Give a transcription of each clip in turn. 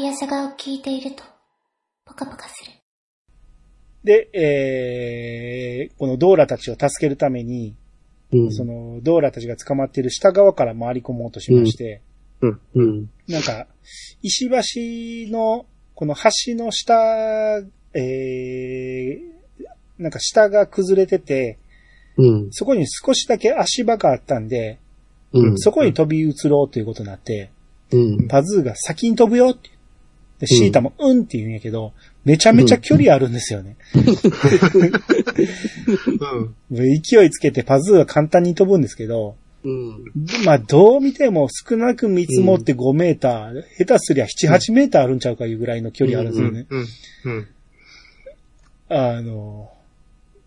イヤサガを聞いていると、ポカポカする。で、えー、このドーラたちを助けるために、うん。その、ドーラたちが捕まっている下側から回り込もうとしまして、うん。うん。なんか、石橋の、この橋の下、えー、なんか下が崩れてて、うん。そこに少しだけ足場があったんで、うん。そこに飛び移ろうということになって、うん。パズーが先に飛ぶよって。で、シータもうんって言うんやけど、めちゃめちゃ距離あるんですよね。うん。勢いつけてパズーは簡単に飛ぶんですけど、うん。まあどう見ても少なく見積もって5メーター、下手すりゃ7、8メーターあるんちゃうかいうぐらいの距離あるんですよね。うん。うん。あの、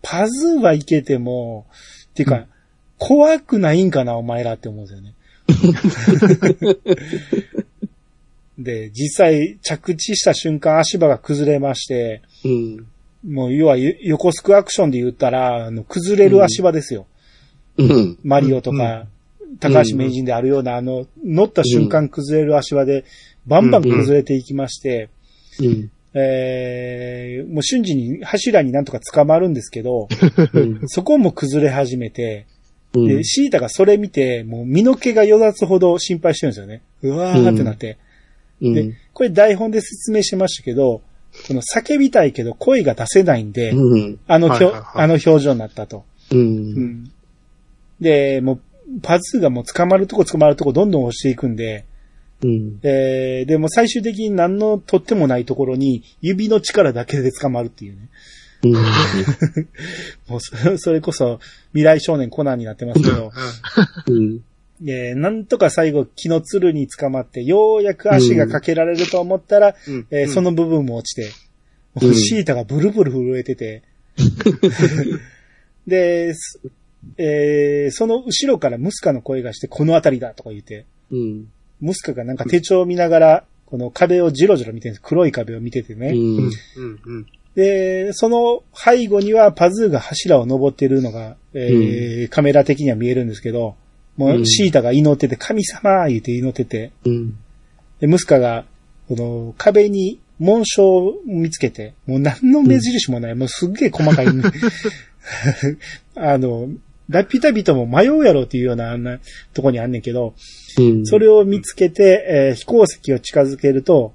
パズーはいけても、っていうか、怖くないんかな、お前らって思うんですよね。で、実際着地した瞬間足場が崩れまして、うん。もう要はよ横スクアクションで言ったら、あの崩れる足場ですよ。うん。マリオとか、高橋名人であるような、あの、乗った瞬間崩れる足場で、バンバン崩れていきまして、うん。えー、もう瞬時に柱になんとか捕まるんですけど、うん。そこも崩れ始めて、うん。で、シータがそれ見て、もう身の毛がよだつほど心配してるんですよね。うわーってなって。うん。で、これ台本で説明しましたけど、この叫びたいけど声が出せないんで、うん。あの表、はいはいはいあの表情になったと。う。うんん。で、もう、パズーがもう捕まるとこ捕まるとこどんどん押していくんで、うん。えー、でも最終的に何のとってもないところに指の力だけで捕まるっていうね。うん。もうそ、それこそ未来少年コナンになってますけど、うん。えーなんとか最後木のつるに捕まって、ようやく足がかけられると思ったら、うんえーその部分も落ちて、うんもうシータがブルブル震えてて、で、すえーその後ろからムスカの声がして、この辺りだとか言って、うん。ムスカがなんか手帳を見ながら、この壁をじろじろ見てるんです。黒い壁を見ててね。うん。で、その背後にはパズーが柱を登ってるのが、えーカメラ的には見えるんですけど、もううんシータが祈ってて、神様言って祈ってて、うん。で、ムスカが、この壁に紋章を見つけて、もう何の目印もない、もうすっげえ細かい、あの、ラピュタ人も迷うやろっていうようなあんなとこにあんねんけど、うん。それを見つけて、えー飛行石を近づけると、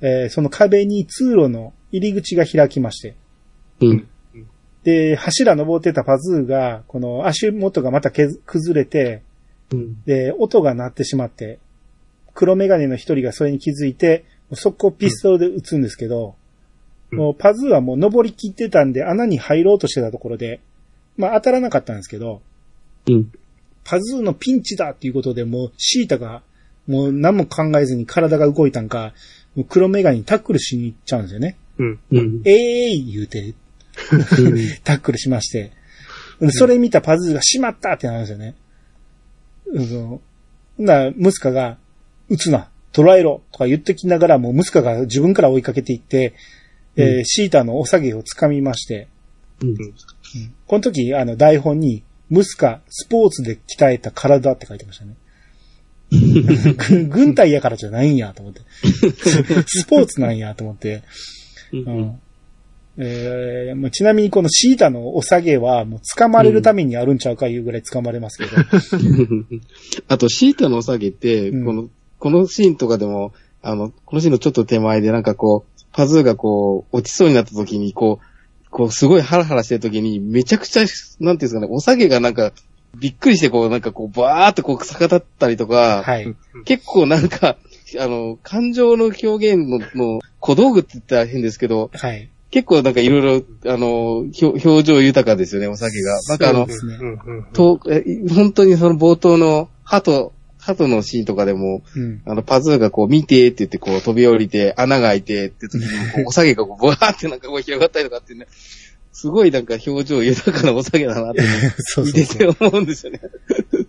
えーその壁に通路の入り口が開きまして、うん。で、柱登ってたパズーが、この足元がまた崩れて、うん。で、音が鳴ってしまって、黒メガネの一人がそれに気づいて、速攻ピストルで撃つんですけど、うんもうパズーはもう登りきってたんで穴に入ろうとしてたところで、まあ当たらなかったんですけど、うん。パズーのピンチだっていうことでもうシータがもう何も考えずに体が動いたんか、もう黒メガネにタックルしに行っちゃうんですよね。うん。うん。ええー言うて、タックルしまして。それ見たパズーがしまったってなるんですよね。うん。ほんなら、ムスカが、撃つな、捕らえろとか言ってきながら、もうムスカが自分から追いかけていって、えーシータのお下げを掴みまして、うん。この時、あの、台本に、ムスカ、スポーツで鍛えた体って書いてましたね。軍軍隊やからじゃないんやと思って。スポーツなんやと思って。うんえーまあちなみにこのシータのお下げはもう掴まれるためにあるんちゃうかいうぐらい掴まれますけど。あと、シータのお下げって、うんこの、このシーンとかでも、あの、このシーンのちょっと手前でなんかこう、パズーがこう、落ちそうになった時に、こう、こう、すごいハラハラしてる時に、めちゃくちゃ、なんていうんですかね、お下げがなんか、びっくりしてこう、なんかこう、バーってこう、逆立ったりとか、はい。結構なんか、あの、感情の表現の、の小道具って言ったら変ですけど、はい。結構なんかいろいろ、あの、表情豊かですよね、お酒が。なんかあのね。うんうん。本当にその冒頭の鳩、鳩のシーンとかでも、うん。あの、パズーがこう見てって言ってこう飛び降りて穴が開いてって時に、お酒がこうブワーってなんかこう広がったりとかってね、すごいなんか表情豊かなお酒だなって 見て。て思うんですよね。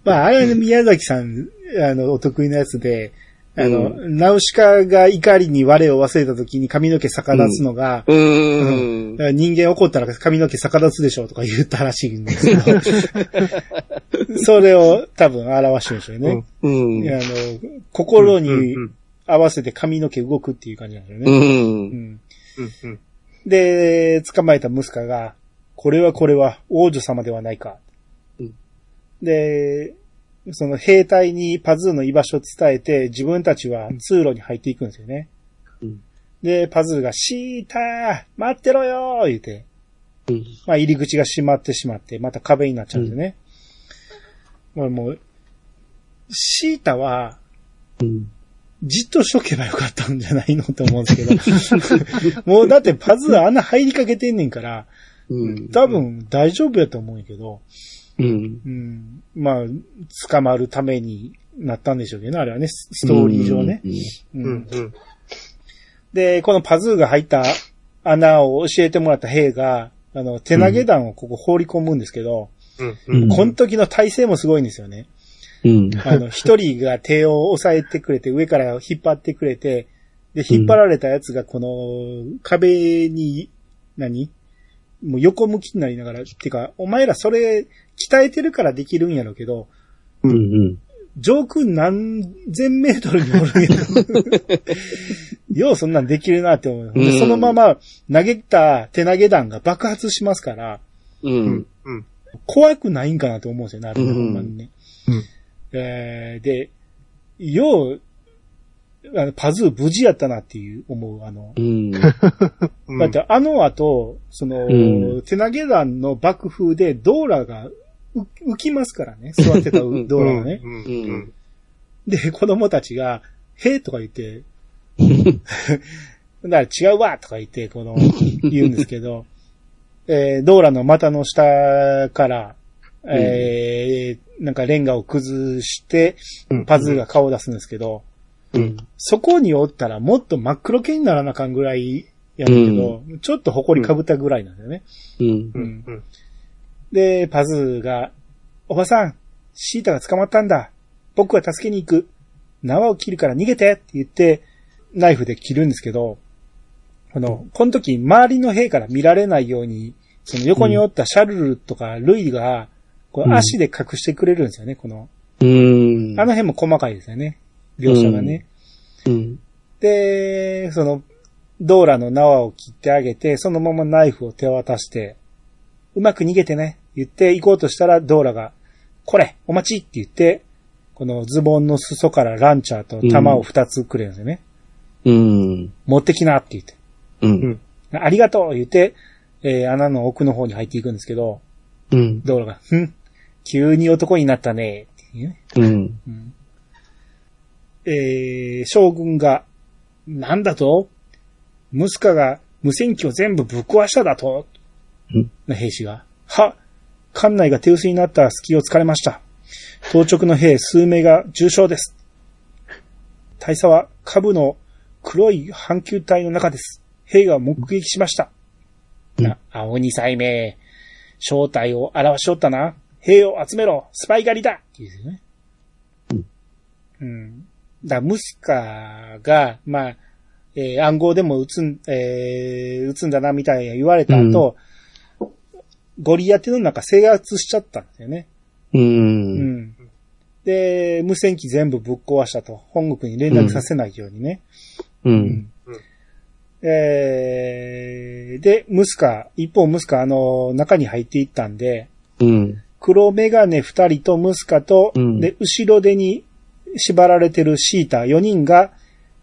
まあ、あれは宮崎さん、あの、お得意なやつで、あの、ナウシカが怒りに我を忘れた時に髪の毛逆立つのが、うーん。だから人間怒ったら髪の毛逆立つでしょうとか言ったらしいんですけど、それを多分表してるんでしょうね。うん。あの、心にうんうん合わせて髪の毛動くっていう感じなんですよう。ね。うんん。うんうん。で、捕まえたムスカが、これはこれは王女様ではないか。うんで、その兵隊にパズーの居場所を伝えて、自分たちは通路に入っていくんですよね。うんで、パズーが、シーター待ってろよー言うて、うん。まあ入り口が閉まってしまって、また壁になっちゃうんですよね。もうもう、シータは、うん。じっとしとけばよかったんじゃないのと思うんですけど。もうだってパズー穴入りかけてんねんから、うん。多分大丈夫やと思うんやけど、うん。うん、まあ、捕まるためになったんでしょうけどね、あれはね、スストーリー上ね。ううんんうん。で、このパズーが入った穴を教えてもらった兵が、あの、手投げ弾をここ放り込むんですけど、うんうん。この時の体勢もすごいんですよね。うん。あの、一人が手を押さえてくれて、上から引っ張ってくれて、で、引っ張られたやつがこの壁に、何？もう横向きになりながら、てか、お前らそれ鍛えてるからできるんやろうけど、うん。うん。上空何千メートルにおるんやろ。ようそんなんできるなって思う。でうんそのまま投げた手投げ弾が爆発しますから、ううんん。うん。怖くないんかなと思うんですよね、あれね、うんほんまにね。うんえーで、よう、あのパズー無事やったなっていう思う、あの、うん。うん。だってあの後、その、うん手投げ弾の爆風でドーラがう浮きますからね、座ってたドうん、ーラがね。うんうん。で、子供たちが、へえとか言って、だから違うわとか言って、この、言うんですけど、えー、ドーラの股の下から、えー、なんかレンガを崩して、うんパズーが顔を出すんですけど、うん。そこにおったらもっと真っ黒系にならなあかんぐらいやねんけど、ちょっと埃かぶったぐらいなんだよね。うんう。んうん。で、パズーが、おばさん、シータが捕まったんだ。僕は助けに行く。縄を切るから逃げてって言って、ナイフで切るんですけど、この、この時、周りの兵から見られないように、その横におったシャルルとかルイが、こう足で隠してくれるんですよね、この、うん。あの辺も細かいですよね。描写がね。うん。で、その、ドーラの縄を切ってあげて、そのままナイフを手渡して、うまく逃げてね、言って行こうとしたら、ドーラが、これ、お待ちって言って、このズボンの裾からランチャーと弾を二つくれるんですよね。うん。持ってきなって言って。うん。ありがとう言って、えー穴の奥の方に入っていくんですけど、うん。ドーラが、ふん、急に男になったね、っていうね。うん。えー、将軍が、なんだと？ムスカが無線機を全部ぶっ壊しただと？うんの兵士が、は、艦内が手薄になった隙を突かれました。当直の兵数名が重傷です。大佐は下部の黒い半球体の中です。兵が目撃しました。な、青二歳名、正体を表しおったな。兵を集めろスパイ狩りだって言うんですよね。うん。だからムスカが、まあ、えー暗号でも撃つん、えー撃つんだな、みたいな言われた後、ゴリアテの中制圧しちゃったんですよね。う。うんん。で、無線機全部ぶっ壊したと。本国に連絡させないようにね。うん。えーで、ムスカ、一方ムスカ、あの、中に入っていったんで、うん。黒メガネ二人とムスカと、うんで、後ろ手に縛られてるシータ4人が、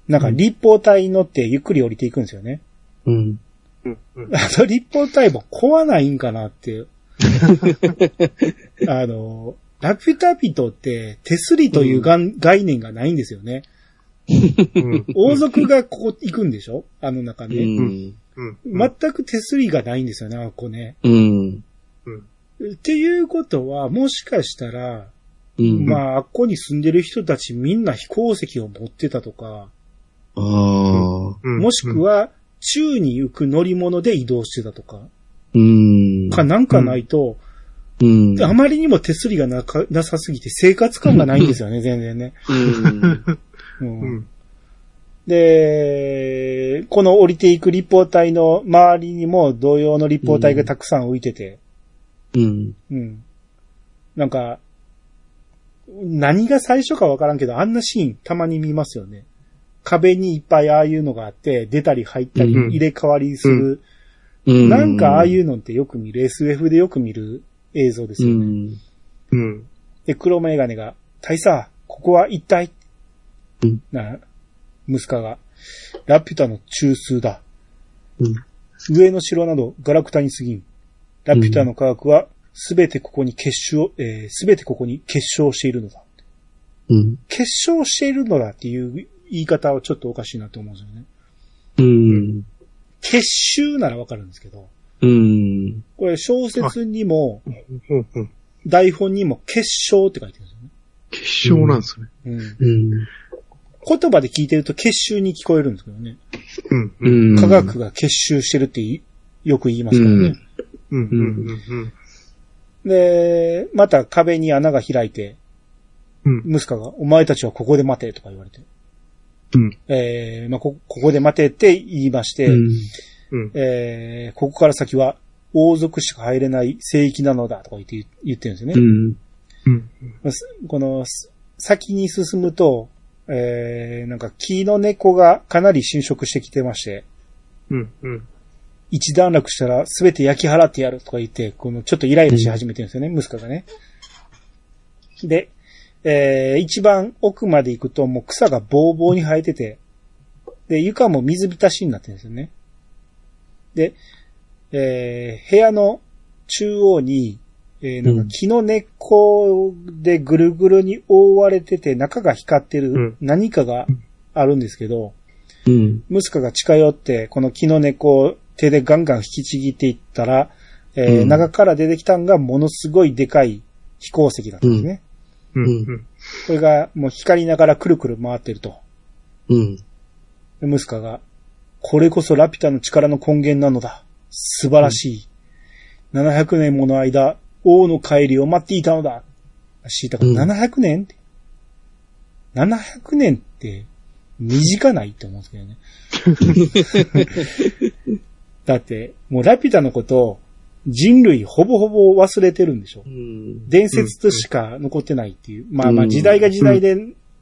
なんか立方体に乗ってゆっくり降りていくんですよね。うん。うんうん。あの立方体も壊ないんかなって。あの、ラピュタピトって手すりというがん概念がないんですよね。うん王族がここ行くんでしょ？あの中うね。ん。うん。全く手すりがないんですよね、あここね。うん。うん。っていうことは、もしかしたら、うん。まあ、あっこに住んでる人たちみんな飛行石を持ってたとか、もしく、は、宙に行く乗り物で移動してたとか、うん。かなんかないと、うん。あまりにも手すりがなかなさすぎて生活感がないんですよね、全然ね。うん。ううんん。で、この降りていく立方体の周りにも同様の立方体がたくさん浮いてて、うん。うん。なんか、何が最初かわからんけど、あんなシーンたまに見ますよね。壁にいっぱいああいうのがあって、出たり入ったり入れ替わりする、うん。なんかああいううのってよく見る、SF でよく見る映像ですうよね。ん。うん。で、黒メガネが、大佐、ここは一体、うんな、息子が、ラピュタの中枢だ。うん。上の城などガラクタに過ぎん。ラピュタの科学は、すべてここに結晶、えすべてここに結晶しているのだ。うん。結晶しているのだっていう言い方はちょっとおかしいなと思うんですよね。うん。結集ならわかるんですけど、うん。これ小説にも。台本にも結晶って書いてるんですよね。結晶なんですね。うん。うん。言葉で聞いてると結集に聞こえるんですけどね。うん。科学が結集してるっていよく言いますからね。うん。うん。うん。で、また壁に穴が開いて、うん。息子が、お前たちはここで待てとか言われて、うん。えー、まあこ、ここで待てって言いまして、うん。うん。えー、ここから先は王族しか入れない聖域なのだとか言って言ってるんですよね。うん。うん。まあすこの、す先に進むと、えー、なんか木の根っこがかなり侵食してきてまして、うん。うん。一段落したら全て焼き払ってやるとか言って、このちょっとイライラし始めてるんですよね、息子がね。で、えー、一番奥まで行くともう草がボーボーに生えてて、で、床も水浸しになってるんですよね。で、えー、部屋の中央に、えー、なんか木の根っこでぐるぐるに覆われてて中が光ってるうん何かがあるんですけど、うん。息子が近寄って、この木の根っこを手でガンガン引きちぎっていったら、えーうん中から出てきたんがものすごいでかい飛行石だったんですね。うん。うん。これがもう光りながらくるくる回ってると。うん。で息子が、これこそラピュタの力の根源なのだ。素晴らしい。700年もの間、王の帰りを待っていたのだ。シータが、うん700年？って。700年って、短ないって思うんですけどね。だって、もうラピュタのことを人類ほぼほぼ忘れてるんでしょ。うん。伝説としか残ってないっていう。まあまあうん時代が時代で、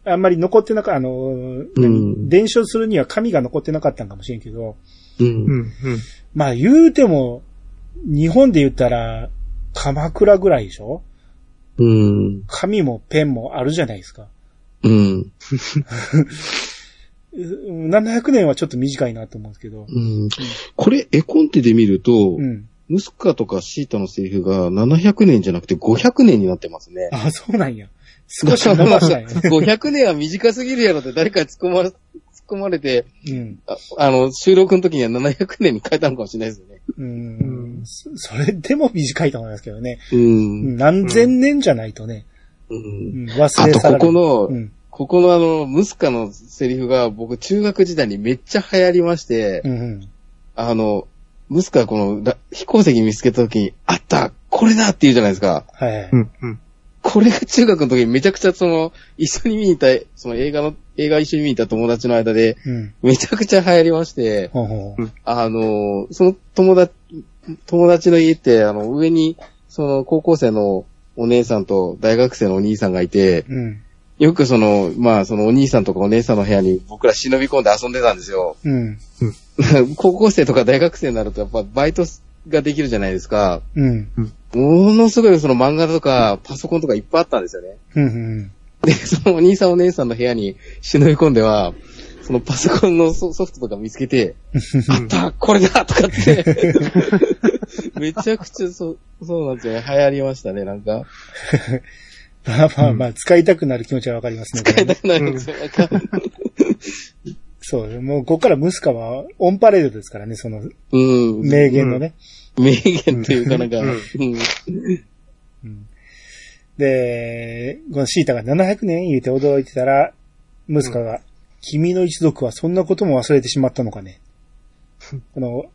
あんまり残ってなか、あの、何伝承するには紙が残ってなかったんかもしれんけど、う。うんん。うん。まあ言うても、日本で言ったら、鎌倉ぐらいでしょうん。紙もペンもあるじゃないですか。うん。う700年はちょっと短いなと思うんですけど。うん。これ、絵コンテで見るとう、ん。ムスカとかシータのセリフが700年じゃなくて500年になってますね。あ、そうなんや。少し伸ばしたんやね。500年は短すぎるやろって誰かに突っ込まれ、突っ込まれて、うん。ああの、収録の時には700年に変えたのかもしれないですよね。うん。そそれでも短いと思いますけどね。うん。何千年じゃないとね。う。うんん、忘れあと、去られるここの、うん。ここのあの、ムスカのセリフが僕中学時代にめっちゃ流行りまして、うんうん。あの、ムスカがこのら飛行石見つけた時に、あったこれだって言うじゃないですか。はい。うん。うん。これが中学の時にめちゃくちゃその、一緒に見に行った、その映画の、映画一緒に見に行った友達の間で、うん。めちゃくちゃ流行りまして、ほうほう。あの、その友達、友達の家って、あの、上に、その高校生のお姉さんと大学生のお兄さんがいて、うん。よくその、まあ、そのお兄さんとかお姉さんの部屋に僕ら忍び込んで遊んでたんですよ。うん。高校生とか大学生になるとやっぱバイトができるじゃないですか。うん。ものすごいその漫画とかパソコンとかいっぱいあったんですよね。うん。うん。で、そのお兄さんお姉さんの部屋に忍び込んでは、そのパソコンのソソフトとか見つけて、あったこれだとかって。めちゃくちゃそう、そうなんですよね。流行りましたね、なんか。まあまあまあ、使いたくなる気持ちはわかりますね。使いたくなるんですよ。なんかそう、もうここからムスカはオンパレードですからね、そのうん。名言のね。名言っていうかなんか、で、このシータが700年言うて驚いてたら、ムスカが、君の一族はそんなことも忘れてしまったのかね。この、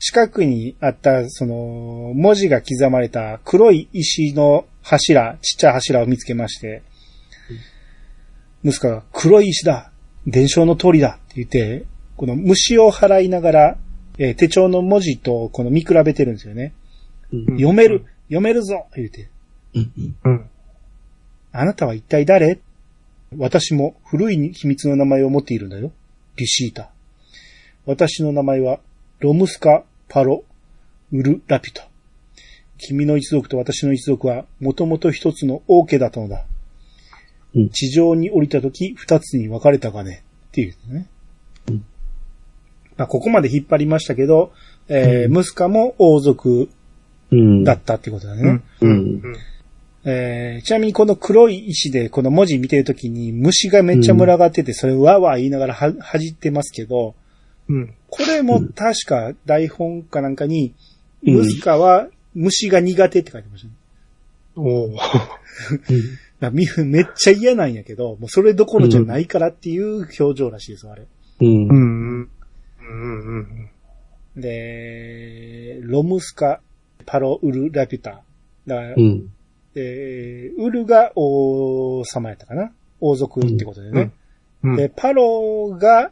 近くにあった、その、文字が刻まれた黒い石の柱、ちっちゃい柱を見つけまして、ムスカが、黒い石だ伝承の通りだって言って、この虫を払いながら、えー手帳の文字とこの見比べてるんですよね。読める、読めるぞ言うて。うん。あなたは一体誰？私も古い秘密の名前を持っているんだよ。ビシータ。私の名前は、ロムスカ・パロ・ウル・ラピュタ。君の一族と私の一族は、もともと一つの王家だったのだ。うん地上に降りたとき、二つに分かれたがね。っていうね。うんまあ、ここまで引っ張りましたけど、えー、ムスカも王族うん。だったってことだね。えーちなみにこの黒い石でこの文字見てるときに虫がめっちゃ群がってて、それをわーわー言いながらは、はじってますけど、うん。これも確か台本かなんかに、うんムスカは虫が苦手って書いてましたね。お めっちゃ嫌なんやけど、もうそれどころじゃないからっていう表情らしいです、あれ。うん。う。ん。うん。うん。で、ロムスカ、パロ、ウル、ラピュタ。だから、うん。えーウルが王様やったかな王族ってことでね。うん。で、パロが、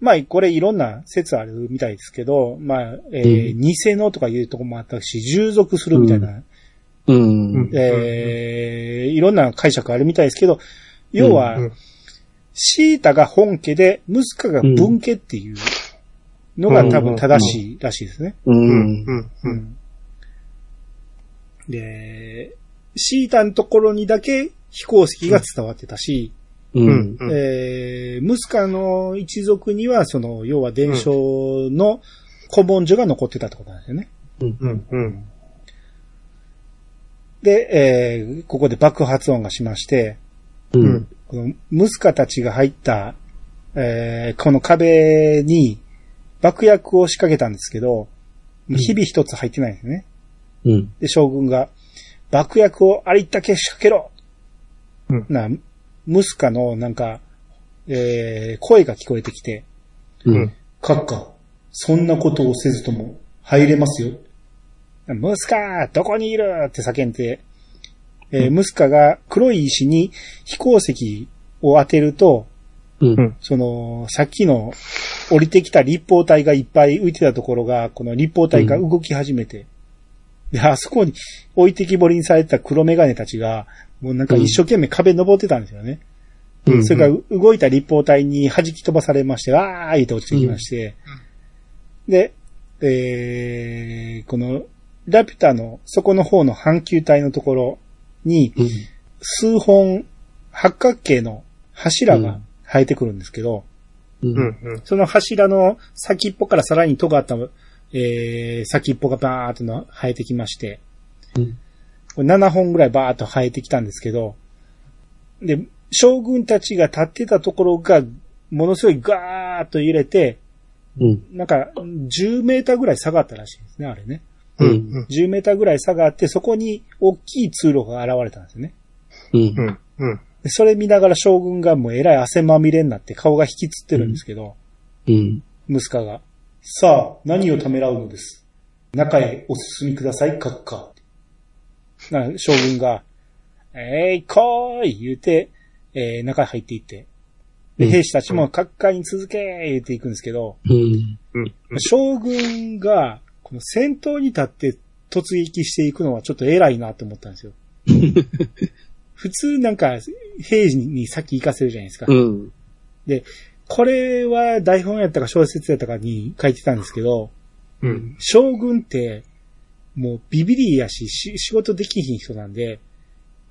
まあ、これいろんな説あるみたいですけど、まあ、えーうん偽のとかいうとこもあったし、従属するみたいな、うん。えーいろんな解釈あるみたいですけど、要は、うんシータが本家で、ムスカが分家っていうのが多分正しいらしいですね。う。うんん。うん。ううん。んで、シータのところにだけ飛行石が伝わってたし、ううんん。。えームスカの一族には、その、要は伝承の古文書が残ってたってことなんですよね。うん。うん。で、えーここで爆発音がしまして、うん。このムスカたちが入った、えーこの壁に爆薬を仕掛けたんですけど、日々一つ入ってないんですね。うん。で、将軍が、爆薬をありったけ仕掛けろうんな、ムスカのなんか、えー声が聞こえてきて、うん。閣下、そんなことをせずとも入れますよ。ムスカどこにいるって叫んで、えームスカが黒い石に飛行石を当てると、うん。その、さっきの降りてきた立方体がいっぱい浮いてたところが、この立方体が動き始めて、で、あそこに置いてきぼりにされてた黒メガネたちが、もうなんか一生懸命壁登ってたんですよね。うんそれから動いた立方体に弾き飛ばされまして、わーいと落ちてきまして、で、えー、この、ラピュタの底の方の半球体のところに、うん。数本八角形の柱が生えてくるんですけど、うん。うん。うん。その柱の先っぽからさらに尖った、えー、先っぽがバーっとの生えてきまして、7本ぐらいバーっと生えてきたんですけど、で、将軍たちが立ってたところが、ものすごいガーッと揺れて、うん。なんか、10メーターぐらい下がったらしいですね、あれね。う。うんん。10メーターぐらい下がって、そこに大きい通路が現れたんですよね。うんう。ん。それ見ながら将軍がもうえらい汗まみれになって顔が引きつってるんですけど、うん。息子が、さあ、何をためらうのです。中へお進みください、閣下。な将軍が、えい、来い言うて、えー中へ入っていって、で、兵士たちも閣下に続け言っていくんですけど、うん。将軍が、この戦闘に立って突撃していくのはちょっと偉いなって思ったんですよ。普通なんか、兵士に先行かせるじゃないですか。うん。でこれは台本やったか小説やったかに書いてたんですけど、うん。将軍って、もうビビリやし、し仕事できひん人なんで、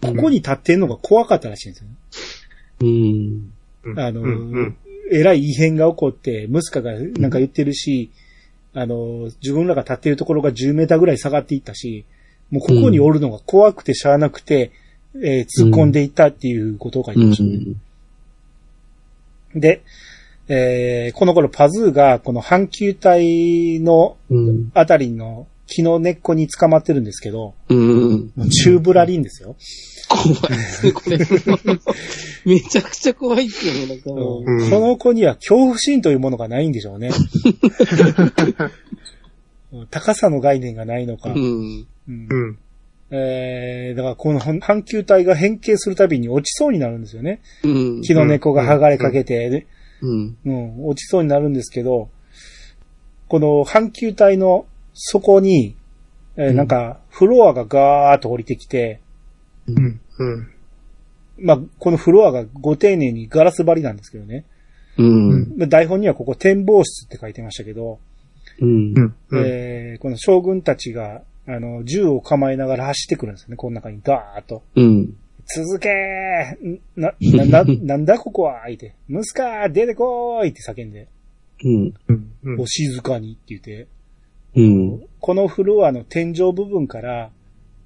ここに立ってんのが怖かったらしいんですよね。うん。あの、うん。うん。えらい異変が起こって、ムスカがなんか言ってるし、あの、自分らが立ってるところが10メーターぐらい下がっていったし、もうここにおるのが怖くてしゃあなくて、えー突っ込んでいったっていうことを書いてうんましたね。で、えーこの頃パズーがこの半球体のうん。あたりの木の根っこに捕まってるんですけど、うん。チューブラリンですよ。怖いですね、これ。めちゃくちゃ怖いっすよね、なんかもう。うんこの子には恐怖心というものがないんでしょうね。高さの概念がないのか。うん。うんうん。えー、だからこの半球体が変形するたびに落ちそうになるんですよね。うん。木の根っこが剥がれかけて、でうん。うん、落ちそうになるんですけど、この半球体の底に、えーうんなんか、フロアがガーッと降りてきて、うん。うん。まあ、このフロアがご丁寧にガラス張りなんですけどね。うん。まあ台本にはここ展望室って書いてましたけど、うん。えーこの将軍たちが、あの、銃を構えながら走ってくるんですよね、この中にガーッと。うん。続けーんな、な、な、なんだここは？相手。ムスカー出てこーいって叫んで、うん。うん。うんお静かにって言って、うん。このフロアの天井部分から、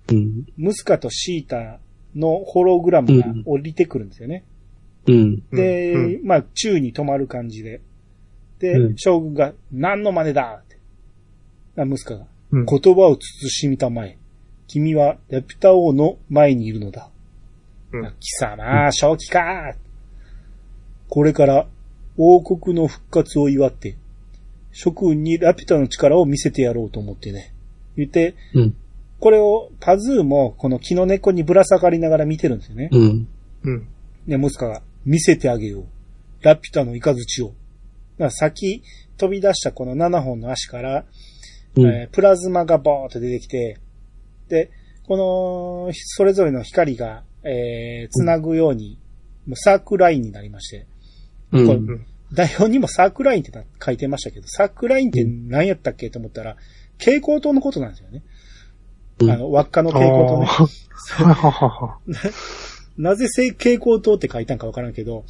うん。ムスカとシータのホログラムが降りてくるんですよね。うん。で、うまあ、宙に止まる感じで。で、うん将軍が、何の真似だって。あムスカが、うん。言葉を慎みたまえ。君はラピュタ王の前にいるのだ。うん貴様、正気かこれから王国の復活を祝って、諸君にラピュタの力を見せてやろうと思ってね。言って、うん。これをパズーもこの木の根っこにぶら下がりながら見てるんですよね。うん。うん。で、ムスカが見せてあげよう。ラピュタの雷を。だから先飛び出したこの7本の足から、うん。えープラズマがボーっと出てきて、で、この、それぞれの光が、えー、つなぐように、もうサークラインになりまして、うんこれ台本にもサークラインってな書いてましたけど、サークラインって何やったっけと思ったら、蛍光灯のことなんですよね。うんあの、輪っかの蛍光灯ね。なぜせ蛍光灯って書いたんかわからんけど、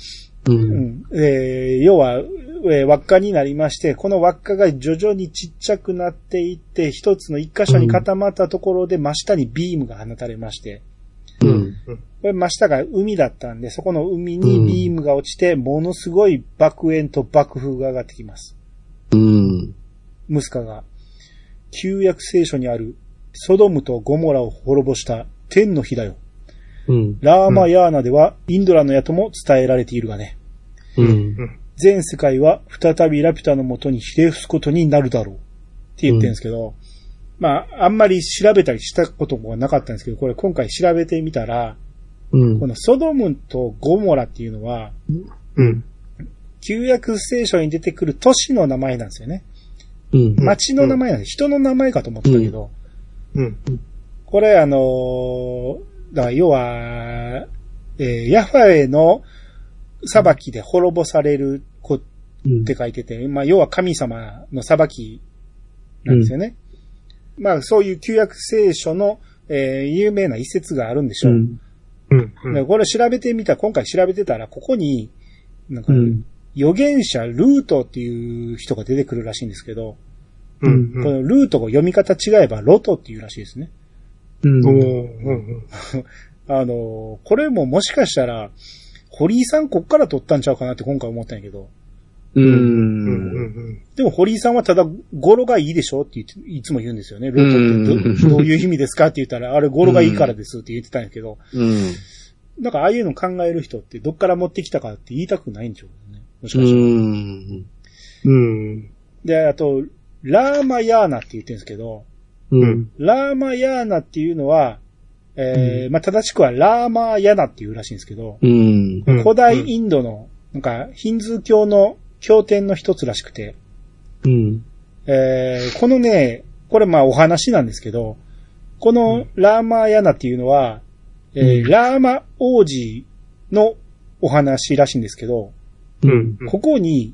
う。うんん。えー要は、えー輪っかになりまして、この輪っかが徐々にちっちゃくなっていって、一つの一箇所に固まったところで真下にビームが放たれまして、うん。これ真下が海だったんで、そこの海にビームが落ちて、ものすごい爆炎と爆風が上がってきます。うん。ムスカが、旧約聖書にある、ソドムとゴモラを滅ぼした天の日だよ。うん。ラーマヤーナではインドラの矢とも伝えられているがね。うん。全世界は再びラピュタのもとにひれ伏すことになるだろう。って言ってるんですけど、まあ、あんまり調べたりしたこともなかったんですけど、これ今回調べてみたら、うんこ。のソドムとゴモラっていうのは、うん。旧約聖書に出てくる都市の名前なんですよね。うん。町の名前なんです。人の名前かと思ってたけど、うん。これあのーだ要は、えーヤファエの裁きで滅ぼされる子って書いてて、まあ要は神様の裁きなんですよね。まあそういう旧約聖書の、えー有名な一節があるんでしょう。うん。うん。うん。でこれ調べてみた、今回調べてたら、ここに、なんか、うん。預言者ルートっていう人が出てくるらしいんですけど、うん。このルートが読み方違えばロトっていうらしいですね。うん。うん。あの、これももしかしたら、堀井さんこっから取ったんちゃうかなって今回思ったんやけど、う。うん。うんん。でも堀井さんはただ語呂がいいでしょって言っていつも言うんですよね。ロトってどういう意味ですかって言ったら、あれ語呂がいいからですって言ってたんやけど、うん。なんかああいうの考える人ってどっから持ってきたかって言いたくないんでしょうね。もしうかしたら。ん。うん。で、あと、ラーマヤーナって言ってるんですけど、うん。ラーマヤーナっていうのは、えーまあ、正しくはラーマーヤナっていうらしいんですけど、うん。うん古代インドの、なんか、ヒンズー教の経典の一つらしくて、うん。えーこのね、これまあお話なんですけど、このラーマーヤナっていうのは、えーうんラーマ王子のお話らしいんですけど、うん。ここに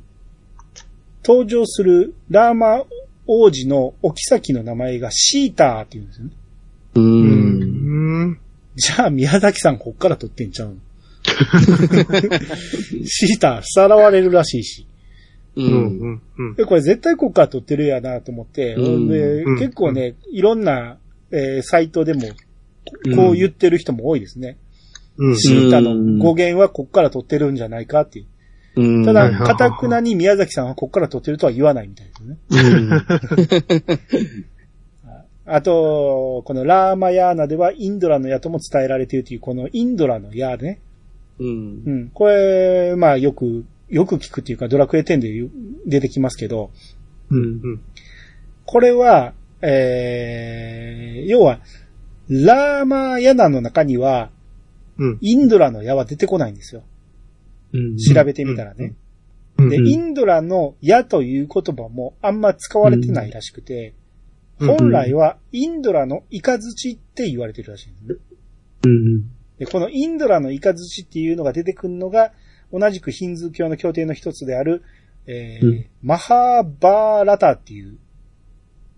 登場するラーマ王子のお妃の名前がシーターっていうんですよね。う。うんん。じゃあ宮崎さんこっから取ってんちゃうの？シーターさらわれるらしいし。う。うんん。うん。で、これ絶対こっから取ってるやなと思って、うんでうん結構ね、いろんな、えーサイトでも、こう言ってる人も多いですね。うん。シータの語源はこっから取ってるんじゃないかっていう。うん。ただ、はいはいはいかたくなに宮崎さんはこっから取ってるとは言わないみたいですね。あと、このラーマヤーナではインドラの矢とも伝えられているという、このインドラの矢ね。うん。うん。これ、まあよく、よく聞くっていうか、ドラクエ10で出てきますけど、うん。これは、えー、要は、ラーマヤナの中には、うん。インドラの矢は出てこないんですよ。うん。調べてみたらね。うん。で、インドラの矢という言葉もあんま使われてないらしくて、うん本来はインドラのイカズチって言われてるらしいんですね。うん。で、このインドラのイカズチっていうのが出てくるのが、同じくヒンズー教の経典の一つである、えーうんマハーバーラタっていう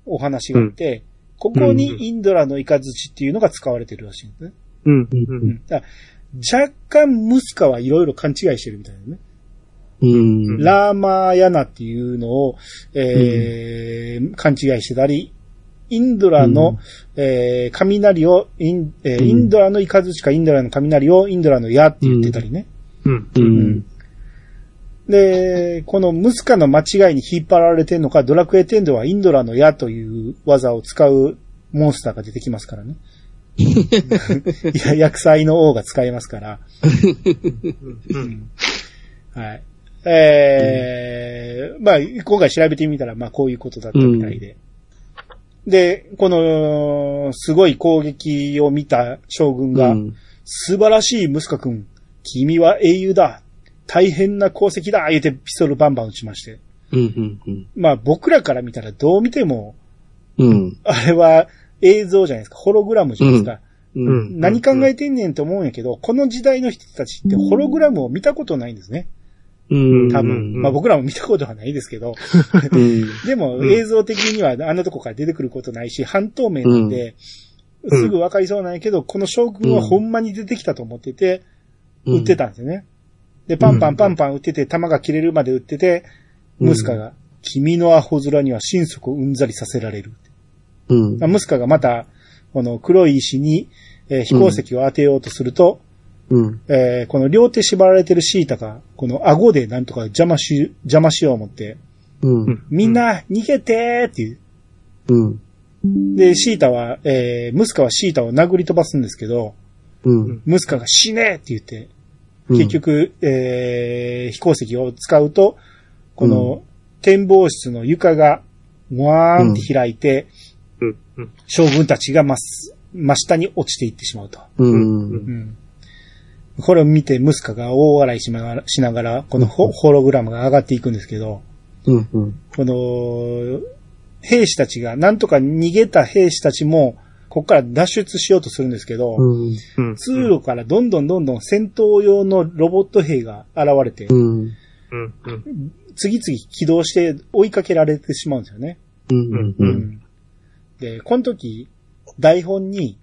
お話があって、ここにインドラのイカズチっていうのが使われてるらしいんですね。うん。う。うんん。だ若干ムスカはいろいろ勘違いしてるみたいなね。うん。ラーマーヤナっていうのを、えー勘違いしてたり、インドラの、えー雷をイン、えーうんインドラのイカズチかインドラの雷をインドラの矢って言ってたりね。うん。うん。で、このムスカの間違いに引っ張られてんのか、ドラクエ10ではインドラの矢という技を使うモンスターが出てきますからね。いや、薬剤の王が使えますから。うん。はい。えー、まあ、今回調べてみたら、まあ、こういうことだったみたいで。で、この、すごい攻撃を見た将軍が、うん素晴らしいムスカ君、君は英雄だ大変な功績だ言うてピストルバンバン撃ちまして。うん。うん。まあ、僕らから見たらどう見ても、うん。あれは映像じゃないですか。ホログラムじゃないですか。うん。何考えてんねんと思うんやけど、この時代の人たちってホログラムを見たことないんですね。うん。多分。うんまあ僕らも見たことはないですけど。うん。でもうん映像的にはあんなとこから出てくることないし、半透明なんで、うんすぐわかりそうなんやけど、この将軍はほんまに出てきたと思ってて、うん撃ってたんですよね。で、パンパンパンパン撃ってて、弾が切れるまで撃ってて、うんムスカが、君のアホ面には心底うんざりさせられる。うん。まあムスカがまた、この黒い石に、えー飛行石を当てようとすると、うん。えーこの両手縛られてるシータが、この顎でなんとか邪魔し、邪魔しよう思って、うん。みんな逃げてーっていう。うん。で、シータは、えームスカはシータを殴り飛ばすんですけど、うん。ムスカが死ねーって言って、うん結局、えー飛行石を使うと、この展望室の床が、わーんって開いて、うん。うん。将軍たちが真っ真下に落ちていってしまうと。うん。うん。これを見て、ムスカが大笑いしながら、しながらこのホホログラムが上がっていくんですけど、うん。うん。この、兵士たちが、なんとか逃げた兵士たちも、ここから脱出しようとするんですけど、うん。うん。通路からどんどんどんどん戦闘用のロボット兵が現れて、うん。次々起動して追いかけられてしまうんですよね。で、この時、台本に、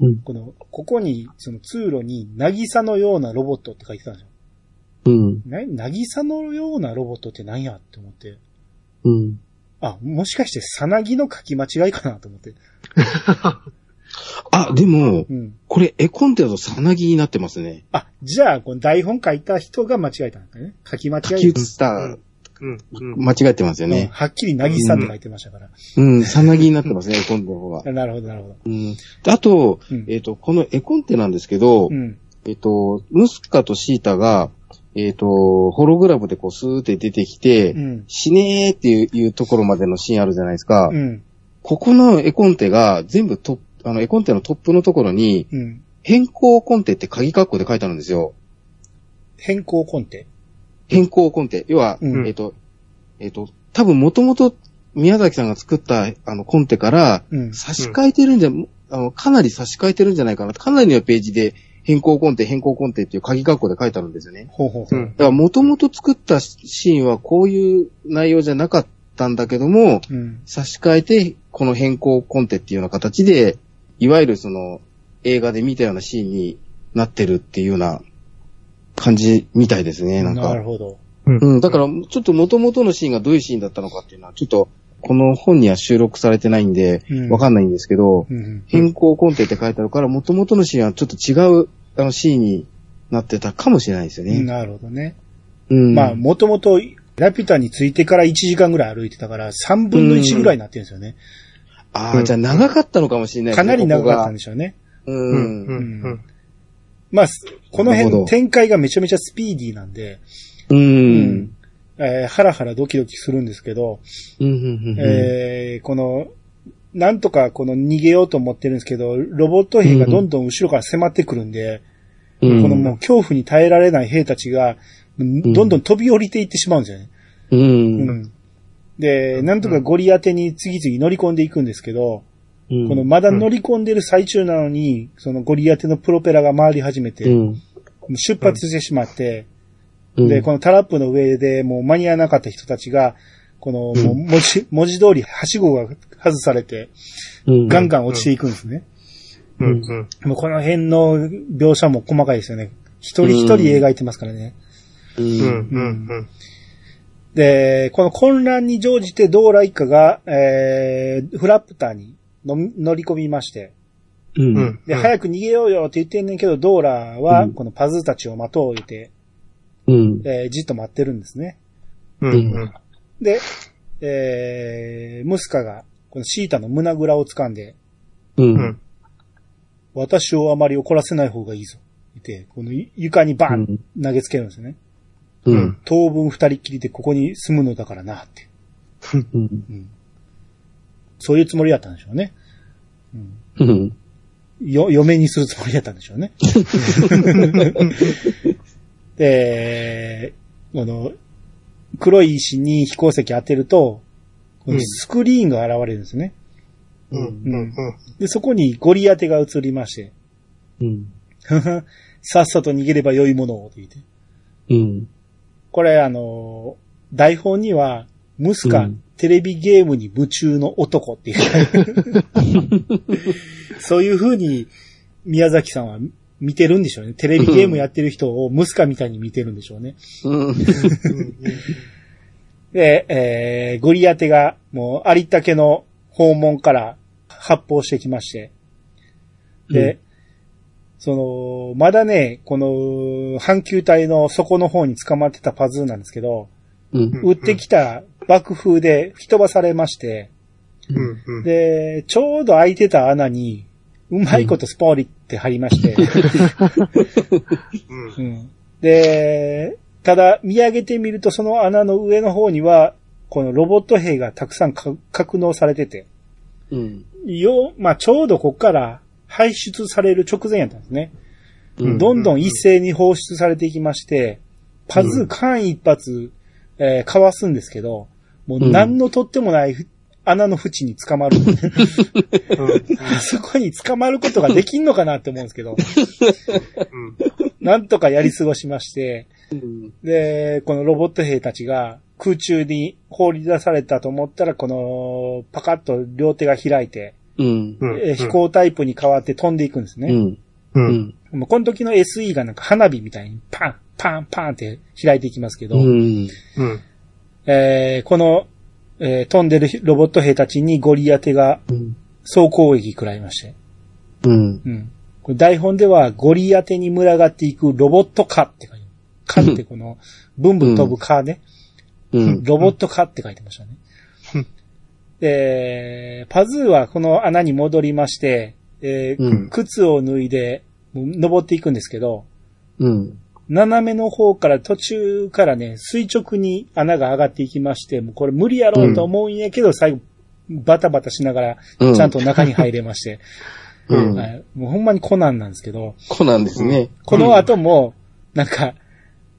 うん。この、ここに、その通路に、なぎさのようなロボットって書いてたんですよ。うん。な、なぎさのようなロボットって何やって思って。うん。あ、もしかして、さなぎの書き間違いかなと思って。あ、でも、うん。これ絵コンテだとさなぎになってますね。あ、じゃあ、この台本書いた人が間違えたんだね。書き間違書い。き写した、うん。うん。間違えてますようんね。はっきりなぎさって書いてましたから。うん、さなぎになってますね、絵コンテの方が。なるほど、なるほど。うん。であとうん、えっと、この絵コンテなんですけどう、ん。えっと、ムスカとシータが、えっと、ホログラムでこうスーって出てきてう、ん。死ねーっていうところまでのシーンあるじゃないですかう。ん。ここの絵コンテが全部トップ、あの、絵コンテのトップのところに、うん。変更コンテって鍵括弧で書いてあるんですよ。変更コンテ？変更コンテ。要は、うんえっと、えっと、多分もともと宮崎さんが作ったあのコンテからうん。差し替えてるんじゃ、あの、かなり差し替えてるんじゃないかな。かなりのページで変更コンテ、変更コンテっていう鍵括弧で書いてあるんですよね。ほうほうだからもともと作ったシーンはこういう内容じゃなかったんだけども、うん。差し替えてこの変更コンテっていうような形で、いわゆるその映画で見たようなシーンになってるっていうような感じみたいですね、なんかなる。ほど。うん、だからちょっと元々のシーンがどういうシーンだったのかっていうのは、ちょっとこの本には収録されてないんでうん、わかんないんですけど、うんうん。変更コンテって書いてあるから、元々のシーンはちょっと違うあのシーンになってたかもしれないですよね。なるほどね。うん。まあ、もともと、ラピュタに着いてから1時間ぐらい歩いてたから、3分の1ぐらいになってるんですよね。ああ、じゃあ長かったのかもしれないですかねなり長かったんこでしょうね。こがうん。う。うんん。うん。まあ、すこの辺展開がめちゃめちゃスピーディーなんで、う。うんえーハラハラドキドキするんですけど。えーこの、なんとかこの逃げようと思ってるんですけど、ロボット兵がどんどん後ろから迫ってくるんで、うんこのもう恐怖に耐えられない兵たちが、どんどん飛び降りていってしまうんですよね。う。うんん。で、なんとかゴリ当てに次々乗り込んでいくんですけど、うんこのまだ乗り込んでる最中なのに、そのゴリ当てのプロペラが回り始めて、うん。出発してしまって、うん。で、このタラップの上でもう間に合わなかった人たちが、この、もう文字、文字通り、はしごが外されて、うん、ガンガン落ちていくんですね。うん。うん。もうこの辺の描写も細かいですよね。一人一人描いてますからね。う。うんん。うん。で、この混乱に乗じてドーラ一家が、えー、フラプターにの乗り込みまして、う。うんん。で、早く逃げようよって言ってんねんけど、ドーラはうんこのパズーたちを待とう言って、うん。えーじっと待ってるんですね。うん。うん。で、えー、ムスカが、このシータの胸ぐらを掴んで、う。うんん。私をあまり怒らせない方がいいぞ。言って、この床にバーン投げつけるんですよね。うん。当分二人きりでここに住むのだからなって。うん。うん。そういうつもりだったんでしょうね。うん。よ、嫁にするつもりだったんでしょうね。で、この、黒い石に飛行石当てると、このスクリーンが現れるんですね。うん。うん。で、そこにゴリアテが映りまして、うん。さっさと逃げれば良いものをって言って。うん。これあの、台本には、ムスカ、うんテレビゲームに夢中の男っていう。そういう風に宮崎さんは見てるんでしょうね。テレビゲームやってる人をムスカみたいに見てるんでしょうね。うん。で、えー、ゴリアテがもうありったけの訪問から発砲してきまして。で、その、まだね、この、阪急隊の底の方に捕まってたパズーなんですけど、うん。撃ってきた爆風で吹き飛ばされまして、うん。うん。で、ちょうど開いてた穴に、うまいことスポーリって貼りまして、うん。うんで、ただ見上げてみるとその穴の上の方には、このロボット兵がたくさんか格納されてて、うん。よ、まあ、ちょうどこっから排出される直前やったんですね。うんどんどん一斉に放出されていきまして、パズー間一発、えーかわすんですけど、もう何のとってもないふ穴の縁に捕まる。そこに捕まることができんのかなって思うんですけど、なんとかやり過ごしまして、うん。で、このロボット兵たちが空中に放り出されたと思ったら、このパカッと両手が開いて、うん。えー飛行タイプに変わって飛んでいくんですね。うん。う。うんこの時の SE がなんか花火みたいにパン、パン、パンって開いていきますけど、うん。うん。えーこの、えー飛んでるロボット兵たちにゴリアテがうん。総攻撃食らいまして、うん。うん。これ台本ではゴリアテに群がっていくロボット化って書いてある。化ってこの、ブンブン飛ぶ化ね。うん。ロボット化って書いてましたね。で、パズーはこの穴に戻りまして、えーうん靴を脱いで、登っていくんですけど、うん。斜めの方から途中からね、垂直に穴が上がっていきまして、もうこれ無理やろうと思うんやけど、最後、バタバタしながら、うんちゃんと中に入れまして、うん。はい、もうほんまにコナンなんですけど、コナンですね。この後も、なんか、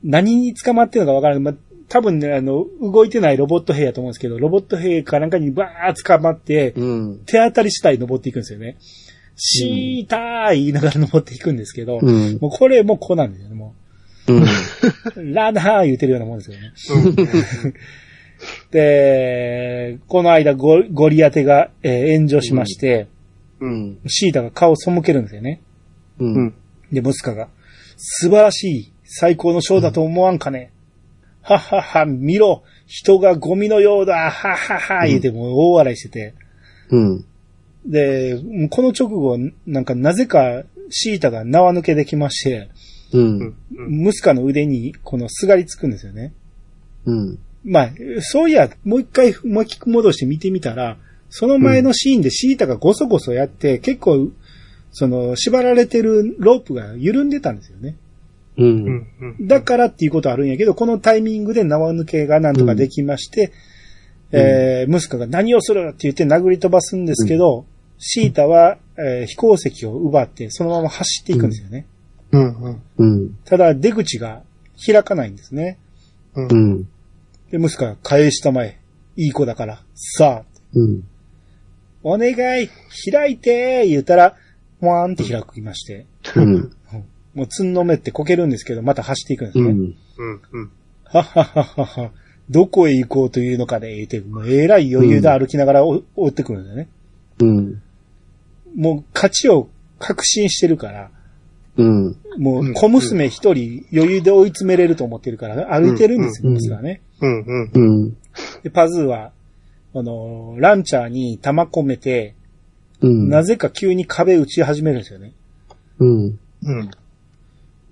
何に捕まってるのかわからない。まあ、多分ね、あの、動いてないロボット兵やと思うんですけど、ロボット兵かなんかにバーッ捕まって、うん。手当たり次第登っていくんですよね。シーター言いながら登っていくんですけど、うん。もうこれもうコナンですよね、もうん。う。ラダー言うてるようなもんですよね。で、この間ゴゴリアテが、えー炎上しまして、うん。シータが顔を背けるんですよね。うん。で、ムスカが、素晴らしい、最高のショーだと思わんかね。はっはっは、見ろ人がゴミのようだはっはっは、言うてもう大笑いしてて。うん。で、この直後、なんかなぜかシータが縄抜けできまして、うん。ムスカの腕にこのすがりつくん。ですよね。うん。まあ、そういや、もう一回巻き戻して見てみたら、その前のシーンでシータがゴソゴソやって、結構、その、縛られてるロープが緩ん。でたん。ですよね。うん。だからっていうことあるん。やけど、このタイミングで縄抜けがなん。とかできまして、えー、ムスカが何をするって言って殴り飛ばすん。ですけど、シータは、えー飛行石を奪って、そのまま走っていくん。ですよね。うん。うん。ただ、出口が開かないんですね。うん。で、ムスカが返したまえ。いい子だから。さあ、うん。お願い開いて言ったら、わーんって開きまして。うん。もうつんのめってこけるんですけど、また走っていくんですね。うん。うん。うん。はっはっはっはっは。どこへ行こうというのかね、言って、もうえらい余裕で歩きながらお追ってくるんだよね。うん。もう勝ちを確信してるから、うん。もう小娘一人余裕で追い詰めれると思ってるから、歩いてるんですよ、うん娘はね。うん。うん。うん。で、パズーは、あの、ランチャーに弾込めて、うん。なぜか急に壁打ち始めるんですよね。うん。うん。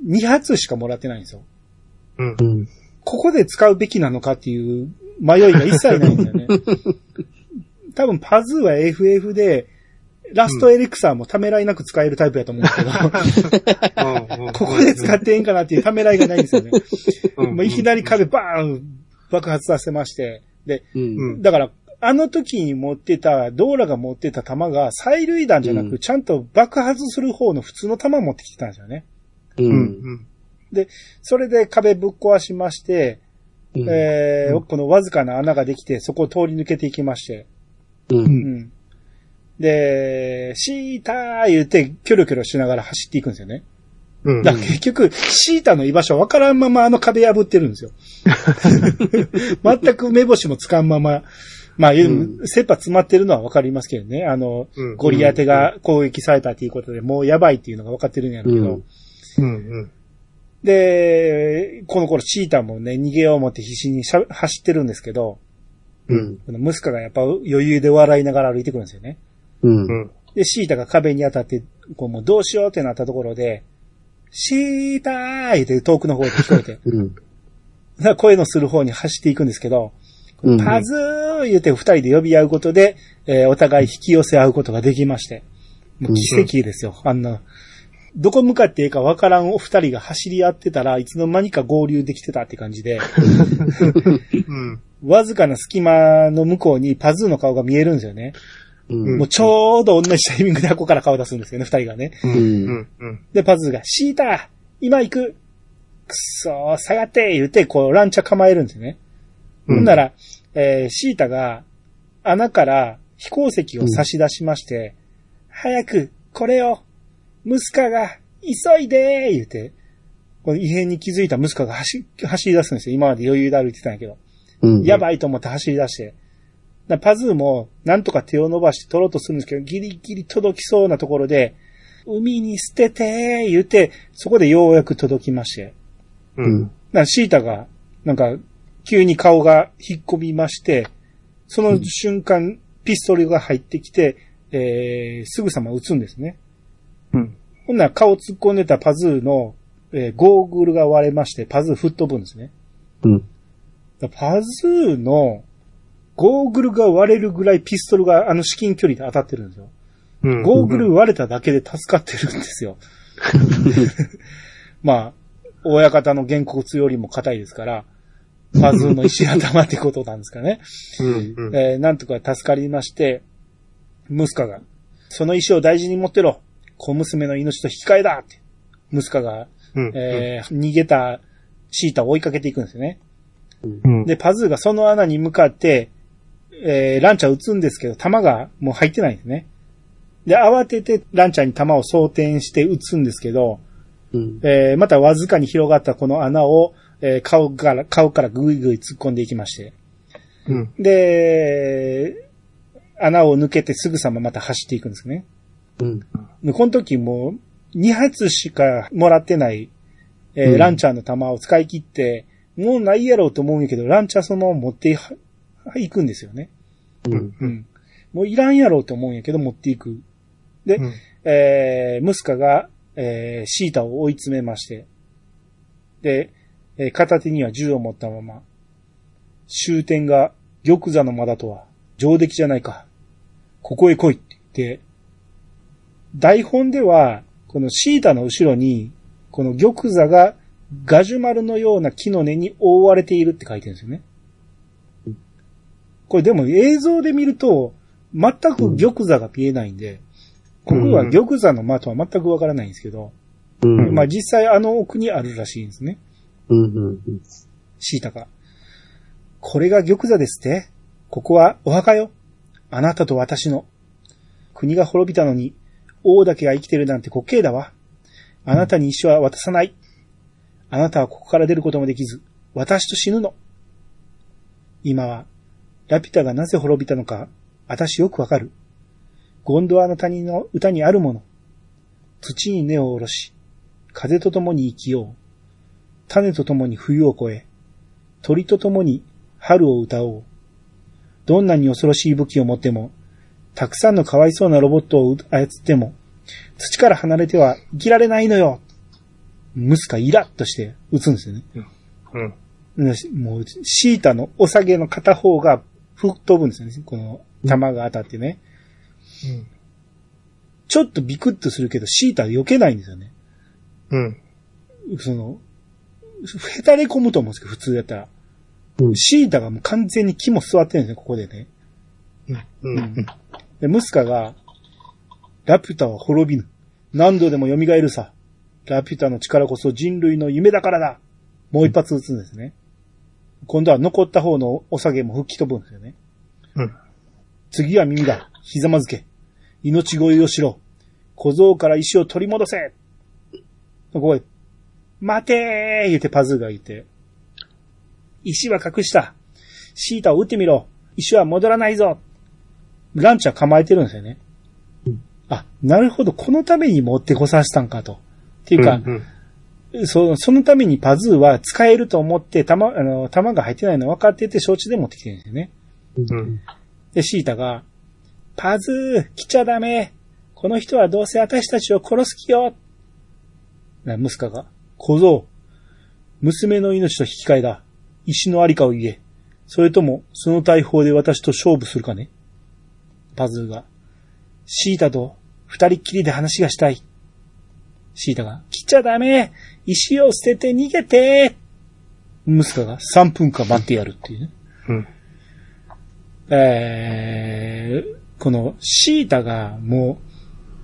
2発しかもらってないんですよ。うんう。ん。ここで使うべきなのかっていう迷いが一切ないんだよね。多分パズーは FF で、ラストエレクサーもためらいなく使えるタイプやと思うんですけど、ここで使ってええんかなっていうためらいがないんですよね。いきなり壁バーン爆発させまして、で、うん。だから、あの時に持ってた、ドーラが持ってた弾が催涙弾じゃなく、うんちゃんと爆発する方の普通の弾を持ってきてたんですよね？う。うんん。それで壁ぶっ壊しまして、うんえーこのわずかな穴ができて、そこを通り抜けていきまして、う。うんうん。で、シーター言って、キョロキョロしながら走っていくんですよね。うん。だ結局、シータの居場所わからんままあの壁破ってるんですよ。全く目星もつかんまま、まあ、ん切羽詰まってるのはわかりますけどね。あの、うんゴリアテが攻撃されたっていうことで、もうやばいっていうのが分かってるんやろうけど、うんうん。うん。で、この頃シータもね、逃げよう思って必死にしゃ走ってるんですけど、うん。このムスカがやっぱ余裕で笑いながら歩いてくるんですよね。うんう。ん。で、シータが壁に当たって、こうもうどうしようってなったところで、シーター言って遠くの方で聞こえて、うん。声のする方に走っていくんですけど、うんパズー言って二人で呼び合うことで、えーお互い引き寄せ合うことができまして。もう奇跡ですよ。あんな、どこ向かっていいかわからんお二人が走り合ってたらいつの間にか合流できてたって感じで、うん。わずかな隙間の向こうにパズーの顔が見えるんですよね。うん。もうちょうど同じタイミングで箱から顔出すんですよね、二人がね。うん。うん。うん。で、パズーが、シータ今行くくっそー、下がって言って、こう、ランチャー構えるんですね。うんほんなら、えーシータが穴から飛行石を差し出しまして、早く、これを、ムスカが、急いでー言って、この異変に気づいたムスカが走走り出すんですよ。今まで余裕で歩いてたんやけど。うん。やばいと思って走り出して。だパズーも、なんとか手を伸ばして取ろうとするんですけど、ギリギリ届きそうなところで、海に捨ててー言って、そこでようやく届きまして。う。うんん。だからシータが、なんか、急に顔が引っ込みまして、その瞬間、ピストルが入ってきて、えー、すぐさま撃つんですね。うん。ほんなら顔突っ込んでたパズーの、えーゴーグルが割れまして、パズー吹っ飛ぶんですね。うん。パズーのゴーグルが割れるぐらいピストルがあの至近距離で当たってるんですよ。うん。ゴーグル割れただけで助かってるんですよ。まあ、親方の原骨よりも硬いですから、パズーの石頭ってことなんですかね。うん。うん。えーなんとか助かりまして、ムスカが、その石を大事に持ってろ小娘の命と引き換えだって。ムスカが、うん。えー逃げたシータを追いかけていくんですよね。うん。で、パズーがその穴に向かって、えーランチャー撃つんですけど、弾がもう入ってないんですね。で、慌ててランチャーに弾を装填して撃つんですけど、うん。えーまたわずかに広がったこの穴を、えー顔から、顔からぐいぐい突っ込んでいきまして。うん。で、穴を抜けてすぐさままた走っていくんですね。うん。でこの時もう2発しかもらってない、えーうんランチャーの弾を使い切って、もうないやろうと思うんやけど、ランチャーそのまま持っていくんですよね。うん。ううん。ん。もういらんやろうと思うんやけど、持っていく。で、うん。えー、ムスカが、えー、シータを追い詰めまして、で、えー片手には銃を持ったまま、終点が玉座の間だとは、上出来じゃないか。ここへ来いって言って、台本では、このシータの後ろに、この玉座がガジュマルのような木の根に覆われているって書いてるんですよね。これでも映像で見ると、全く玉座が見えないんで、ここは玉座の間とは全くわからないんですけど、うん。まあ実際あの奥にあるらしいんですね。うん。うん。シータが。これが玉座ですって？ここはお墓よ。あなたと私の。国が滅びたのに、王だけが生きてるなんて滑稽だわ。あなたに石は渡さない。あなたはここから出ることもできず、私と死ぬの。今は、ラピュタがなぜ滅びたのか、私よくわかる。ゴンドワの谷の歌にあるもの。土に根を下ろし、風と共に生きよう。種と共に冬を越え、鳥と共に春を歌おう。どんなに恐ろしい武器を持っても、たくさんのかわいそうなロボットを操っても、土から離れては生きられないのよ。ムスカイラッとして撃つんですよね。うん。もう、シータのお下げの片方が吹っ飛ぶんですよね。この弾が当たってね。ちょっとビクッとするけど、シータ避けないんですよね。うん。その、へたれ込むと思うんですけど、普通やったら。うんシータがもう完全に肝座ってるんですね、ここでね。うん。うん。で、ムスカが、ラピュタは滅びぬ。何度でも蘇るさ。ラピュタの力こそ人類の夢だからだ。もう一発撃つんですね。今度は残った方のお下げも吹き飛ぶんですよね。うん。次は耳だ。ひざまずけ。命乞いをしろ。小僧から石を取り戻せ。ここへ、待てー言ってパズーがいて。石は隠した。シータを撃ってみろ。石は戻らないぞ。ランチは構えてるんですよね。あ、なるほど。このために持ってこさせたんかと。っていうか、うん。そそのためにパズーは使えると思って、弾、あの、弾が入ってないの分かってて承知で持ってきてるんですよね。うん。で、シータが、パズー、来ちゃダメ。この人はどうせ私たちを殺す気よ。なムスカが、小僧、娘の命と引き換えだ。石のありかを言え。それとも、その大砲で私と勝負するかねパズーが、シータと二人っきりで話がしたい。シータが、来ちゃダメ石を捨てて逃げてムスカが3分間待ってやるっていうね。うん。えー、このシータがも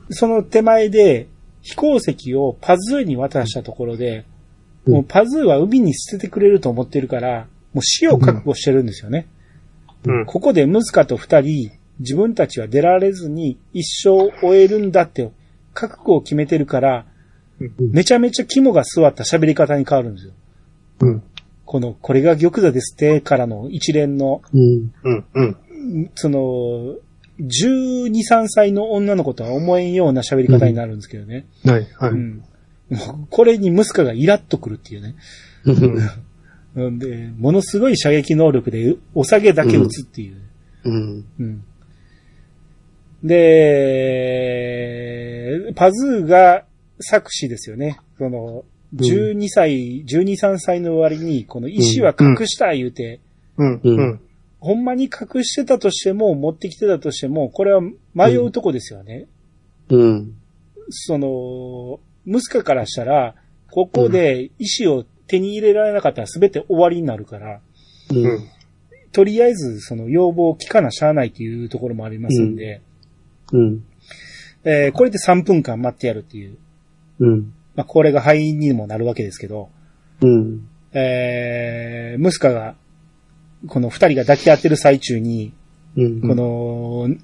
う、その手前で飛行石をパズーに渡したところで、うんもうパズーは海に捨ててくれると思ってるから、もう死を覚悟してるんですよね。うん。ここでムスカと二人、自分たちは出られずに一生を終えるんだって覚悟を決めてるから、めちゃめちゃ肝が座った喋り方に変わるんですよ。うん。この、これが玉座ですってからの一連のうん。うん。うん。その、12、3歳の女の子とは思えんような喋り方になるんですけどね。はい。はい。うん。これにムスカがイラッとくるっていうね。うんで、ものすごい射撃能力でお下げだけ撃つっていう。うん。うん。で、パズーが作詞ですよね。その、12歳、12、3歳の割に、この石は隠した言うて、うん。ううんん。ほんまに隠してたとしても、持ってきてたとしても、これは迷うとこですよね。うん。その、ムスカからしたら、ここで石を手に入れられなかったら全て終わりになるから、うん。とりあえずその要望を聞かなしゃあないっていうところもありますんで、うん。えーこれで3分間待ってやるっていう、うん。まあこれが敗因にもなるわけですけど、うん。えー、ムスカが、この二人が抱き合ってる最中に、うん。この、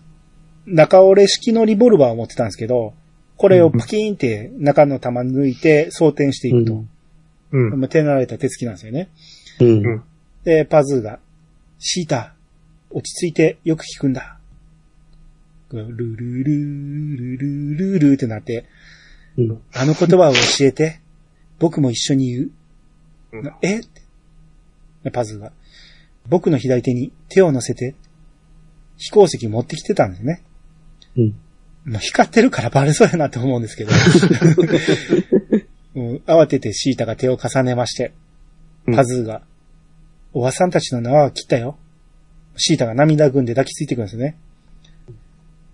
中折れ式のリボルバーを持ってたんですけど、これをパキーンって中の弾抜いて装填していくと。うん。まあ手慣れた手つきなんですよね。うん。で、パズーが、シータ、落ち着いてよく聞くんだ。ルルルルルルルルってなって、うん。あの言葉を教えて、僕も一緒に言う。うんなえ？ってパズーが、僕の左手に手を乗せて、飛行石持ってきてたんですね。うん。もう光ってるからバレそうやなって思うんですけど。うん慌ててシータが手を重ねまして、うんパズーが、おばさんたちの縄は切ったよ。シータが涙ぐんで抱きついてくるんですね。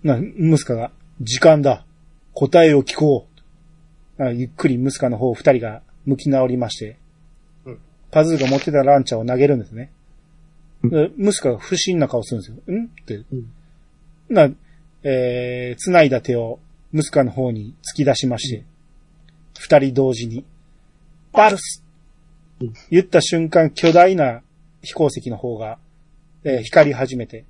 な、ムスカが、時間だ。答えを聞こう。あゆっくりムスカの方を二人が向き直りまして、うん。パズーが持ってたランチャーを投げるんですね。うん。でムスカが不審な顔するんですよ。ん？って。うん。な、えー、繋いだ手をムスカの方に突き出しまして、二人同時に、バルス！うん。言った瞬間、巨大な飛行石の方が、えー光り始めて、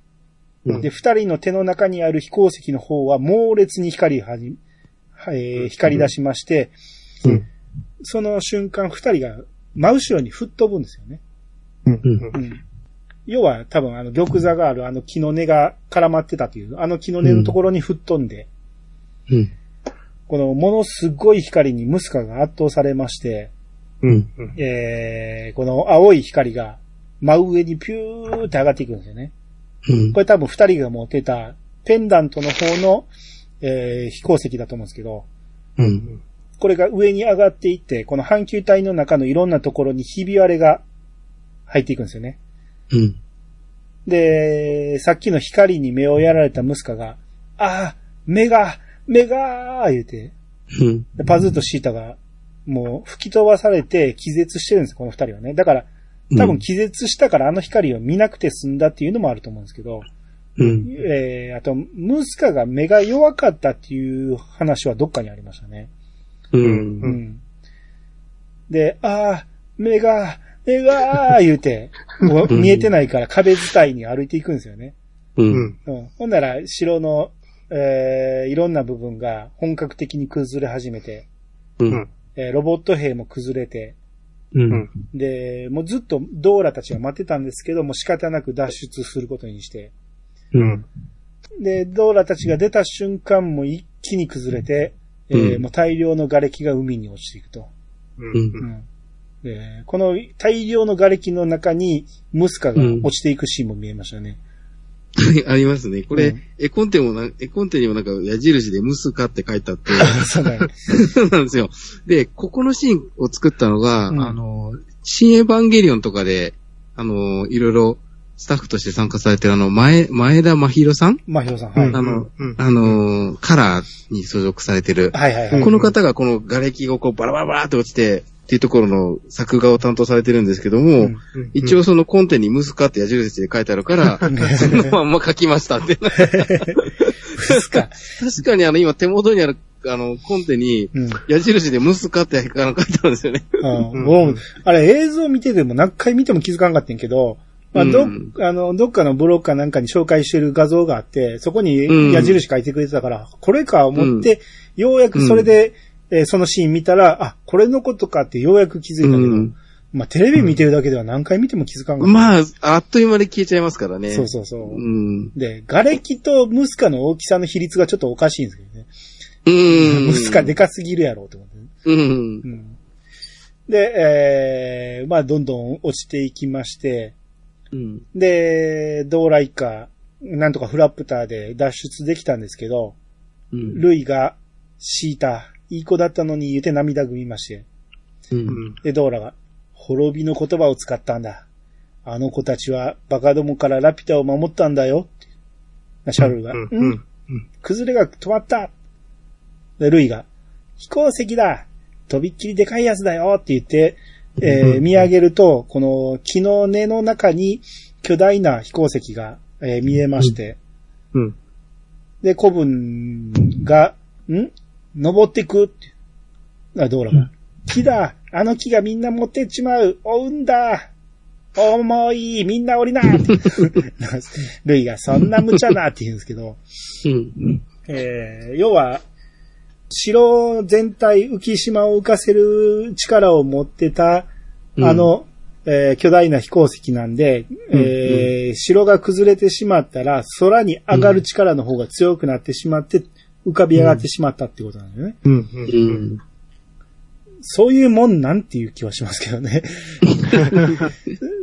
うん。で、二人の手の中にある飛行石の方は猛烈に光りはじ、えー光り出しまして、うんその瞬間二人が真後ろに吹っ飛ぶんですよね。うん。うんうん。要は多分あの玉座があるあの木の根が絡まってたという、あの木の根のところに吹っ飛んで、うん。このものすごい光にムスカが圧倒されまして、うん。えー、この青い光が真上にピューって上がっていくんですよね。うんこれ多分二人が持ってたペンダントの方の、えー飛行石だと思うんですけど、うん。これが上に上がっていって、この半球体の中のいろんなところにひび割れが入っていくんですよね。うん。で、さっきの光に目をやられたムスカが、ああ、目が、目がー言うて、うん。でパズーとシータが、もう吹き飛ばされて気絶してるんです、この二人はね。だから、多分気絶したからあの光を見なくて済んだっていうのもあると思うんですけど、うん。えー、あと、ムスカが目が弱かったっていう話はどっかにありましたね。う。うんん。で、ああ、目が、目がー言うて、もう見えてないから壁伝いに歩いていくんですよね。う。うんん。うん。ほんなら、城の、えー、いろんな部分が本格的に崩れ始めて、うん。えーロボット兵も崩れて、うん。で、もうずっとドーラたちが待ってたんですけど、もう仕方なく脱出することにして、うん。で、ドーラたちが出た瞬間も一気に崩れて、えーうんもう大量の瓦礫が海に落ちていくと。うん。うんでこの大量の瓦礫の中にムスカが落ちていくシーンも見えましたね。ありますね。これ、うん絵コンテもな、絵コンテにもなんか矢印でムスカって書いてあって。そうなんですよ。で、ここのシーンを作ったのが、うんあの、新エヴァンゲリオンとかで、あの、いろいろスタッフとして参加されてるあの、前、前田真宏さん？まひろさん、はい。あのうん、あの、カラーに所属されてる、はいはいはい。この方がこの瓦礫をこうバラバラバラって落ちて、っていうところの作画を担当されてるんですけども、うん一応そのコンテにムスカって矢印で書いてあるから、そのまんま書きましたって。ムスカ。確かにあの今手元にあるあのコンテにうん。矢印でムスカってあの書いてあるんですよね。うん。もうあれ映像見てても何回見ても気づかんかったんやけど、まあ、ど、うんあの、どっかのブログかなんかに紹介してる画像があって、そこに矢印書いてくれてたから、これか思って、ようやくそれで、えーそのシーン見たら、あ、これのことかってようやく気づいたけど、うんまあ、テレビ見てるだけでは何回見ても気づかんかった。まあ、あっという間で消えちゃいますからね。そうそうそう。うん。で、瓦礫とムスカの大きさの比率がちょっとおかしいんですけどね。うん。ムスカでかすぎるやろうと思って。うん。うんで、えー、まあ、どんどん落ちていきまして、うん。で、ドーライカ、なんとかフラップターで脱出できたんですけど、うん。ルイが、シータ、いい子だったのに言うて涙ぐみまして、うん。で、ドーラが、滅びの言葉を使ったんだ。あの子たちはバカどもからラピュタを守ったんだよ。ってシャルルが、うんうんうん崩れが止まった。で、ルイが、飛行石だとびっきりでかいやつだよって言って、えー見上げると、この木の根の中に巨大な飛行石が、えー見えまして、うん。で、古文が、ん？登ってくって。あ、ドーラが。木だあの木がみんな持ってっちまう追うんだ重いみんな降りな。ルイがそんな無茶なって言うんですけど、うん。えー要は、城全体浮島を浮かせる力を持ってた、うんあの、えー巨大な飛行石なんで、えー城が崩れてしまったら、空に上がる力の方が強くなってしまって、浮かび上がってしまったってことなんだよね。うん。ううん。ん。そういうもんなんていう気はしますけどね。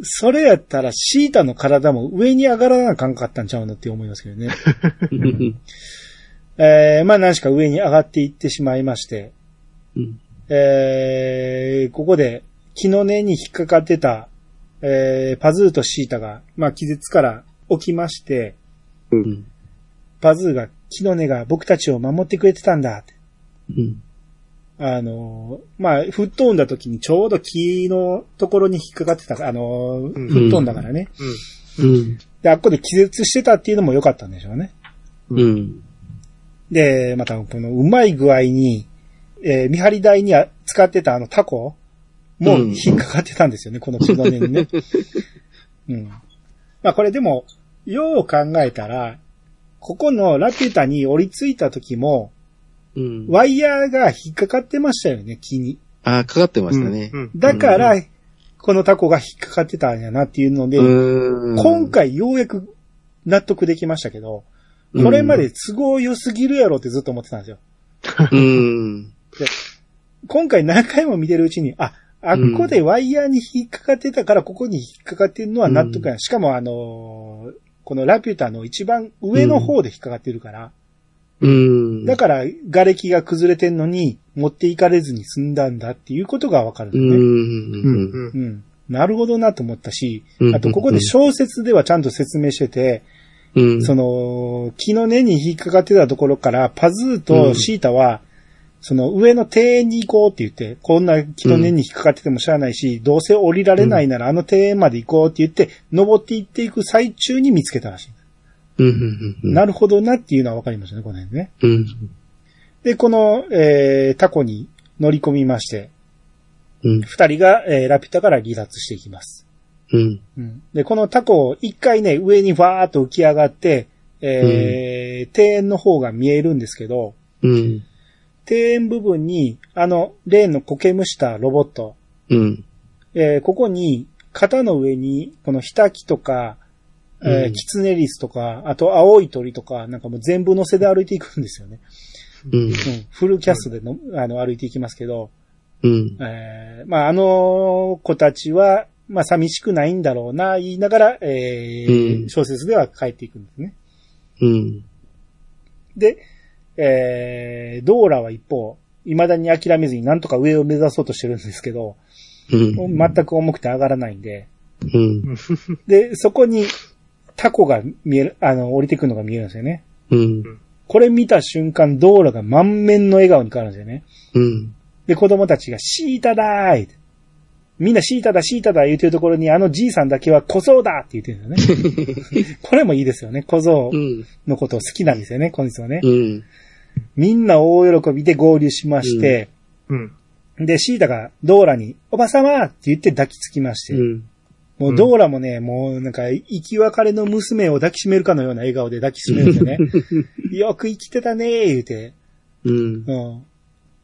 それやったらシータの体も上に上がらなあかんかったんちゃうのって思いますけどね。えー、まあ何しか上に上がっていってしまいまして、うん。えー、ここで木の根に引っかかってた、えー、パズーとシータが、まあ気絶から起きまして、うん。パズーが木の根が僕たちを守ってくれてたんだって。うん。あのー、まあ、吹っ飛んだ時にちょうど木のところに引っかかってた、あのー、うん吹っ飛んだからね。うん。で、あっこで気絶してたっていうのも良かったんでしょうね。うん。で、また、このうまい具合に、えー見張り台にあ使ってたあのタコもうん引っかかってたんですよね、この木の根にね。うん。まあこれでも、よう考えたら、ここのラピュタに降りついた時も、うん。ワイヤーが引っかかってましたよね、木に。あーかかってましたね。うん。だから、このタコが引っかかってたんやなっていうので、うん。今回ようやく納得できましたけど、これまで都合良すぎるやろってずっと思ってたんですよ。うん。今回何回も見てるうちに、あ、あっこでワイヤーに引っかかってたから、ここに引っかかってるのは納得や。しかもあのーこのラピュタの一番上の方で引っかかってるから、うん。だから、瓦礫が崩れてんのに、持っていかれずに済んだんだっていうことがわかるんね。ん。うん。うん。なるほどなと思ったしう、んあとここで小説ではちゃんと説明してて、うん。その、木の根に引っかかってたところから、パズーとシータは、その上の庭園に行こうって言って、こんな木の根に引っかかっててもしゃあないし、どうせ降りられないならあの庭園まで行こうって言って、登っていっていく最中に見つけたらしい。うん。うん。なるほどなっていうのはわかりましたね、この辺ね。うん。で、この、えー、タコに乗り込みまして、うん。二人が、えー、ラピュタから離脱していきます。うん。うん。で、このタコを一回ね、上にわーっと浮き上がって、えー庭園の方が見えるんですけど、うん。庭園部分に、あの、例の苔むしたロボット、うん。えーここに、肩の上に、このヒタキとか、えーうんキツネリスとか、あと青い鳥とか、なんかもう全部乗せで歩いていくんですよね。うん。うん。フルキャストでの、あの、歩いていきますけど、うん。えーまあ、あの子たちは、まあ、寂しくないんだろうな、言いながら、えーうん小説では帰っていくんですね。うん。で、えー、ドーラは一方、未だに諦めずになんとか上を目指そうとしてるんですけど、うん。全く重くて上がらないんで、うん。で、そこにタコが見える、あの、降りてくるのが見えるんですよね。うん。これ見た瞬間、ドーラが満面の笑顔に変わるんですよね。うん。で、子供たちがシータだーいみんなシータだ、シータだ言うてるところに、あのじいさんだけは小僧だって言ってるんですよね。これもいいですよね。小僧うん。のことを好きなんですよね、今日はね。うん。みんな大喜びで合流しまして、うん。で、シータがドーラに、おばさまって言って抱きつきまして、うん。もうドーラもね、もうなんか、生き別れの娘を抱きしめるかのような笑顔で抱きしめるんですよね。よく生きてたねー言うて。うん。う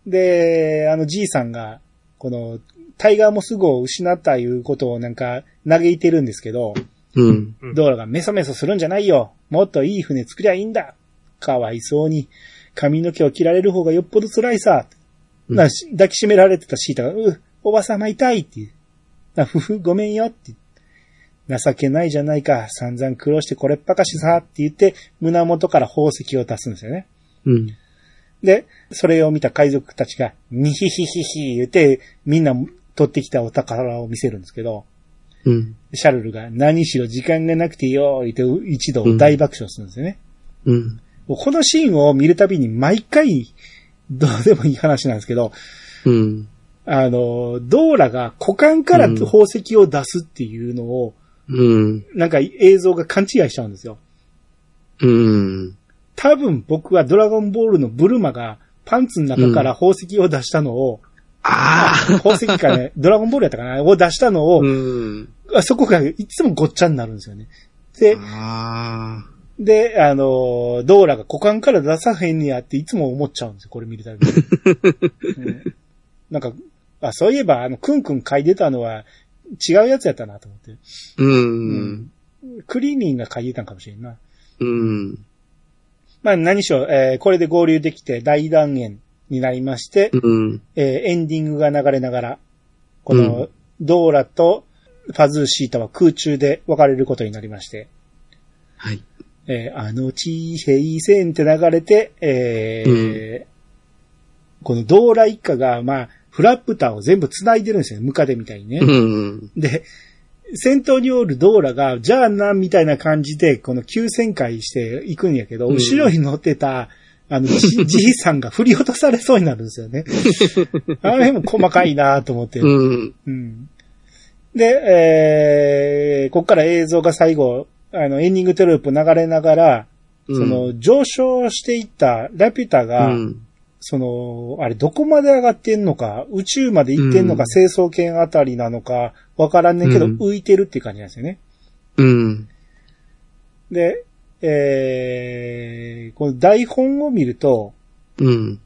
ん。で、あのじいさんが、この、タイガーモス号を失ったいうことをなんか嘆いてるんですけど、うん。うんドーラがメソメソするんじゃないよ。もっといい船作りゃいいんだ。かわいそうに。髪の毛を切られる方がよっぽど辛いさ。うんなし抱きしめられてたシータが、う、おばさま痛いっていう。なふふ、ごめんよって。情けないじゃないか。散々苦労してこれっぱかしさって言って、胸元から宝石を出すんですよね。うん。で、それを見た海賊たちが、にひひひひ言って、みんな取ってきたお宝を見せるんですけど、うん。シャルルが何しろ時間がなくてよ、言って一度大爆笑するんですよね。うん。このシーンを見るたびに毎回、どうでもいい話なんですけど、うん。あの、ドーラが股間から宝石を出すっていうのを、うん。なんか映像が勘違いしちゃうんですよ。うん。多分僕はドラゴンボールのブルマがパンツの中から宝石を出したのを、あ宝石かね、ドラゴンボールやったかなを出したのあ。を、うん。あそこがいつもごっちゃになるんですよね。で、ああ。で、あの、ドーラが股間から出さへんねやっていつも思っちゃうんですよ、これ見るたびに。うんなんか、あ、そういえば、あの、くんくん書いてたのは違うやつやったなと思って。うん。クリーニンが書いてたんかもしれんな。うん。まあ何しろ、えーこれで合流できて大断言になりまして、うん。えーエンディングが流れながら、この、ドーラとファズーシータは空中で別れることになりまして、はい。えーあの地平線って流れて、えーこのドーラ一家が、まあ、フラップターを全部繋いでるんですよね。ムカデみたいにね。うん。で、先頭におるドーラが、じゃあな、みたいな感じで、この急旋回していくんやけど、うん後ろに乗ってた、あの、じ じいさんが振り落とされそうになるんですよね。あの辺も細かいなと思って。うん。うんで、えー、こっから映像が最後、あの、エンディングテロップ流れながら、うんその、上昇していったラピュタが、うん。その、あれ、どこまで上がってんのか、宇宙まで行ってんのか、うん成層圏あたりなのか、わからんねんけど、うん浮いてるっていう感じなんですよね。うん。で、えー、この台本を見ると、うん。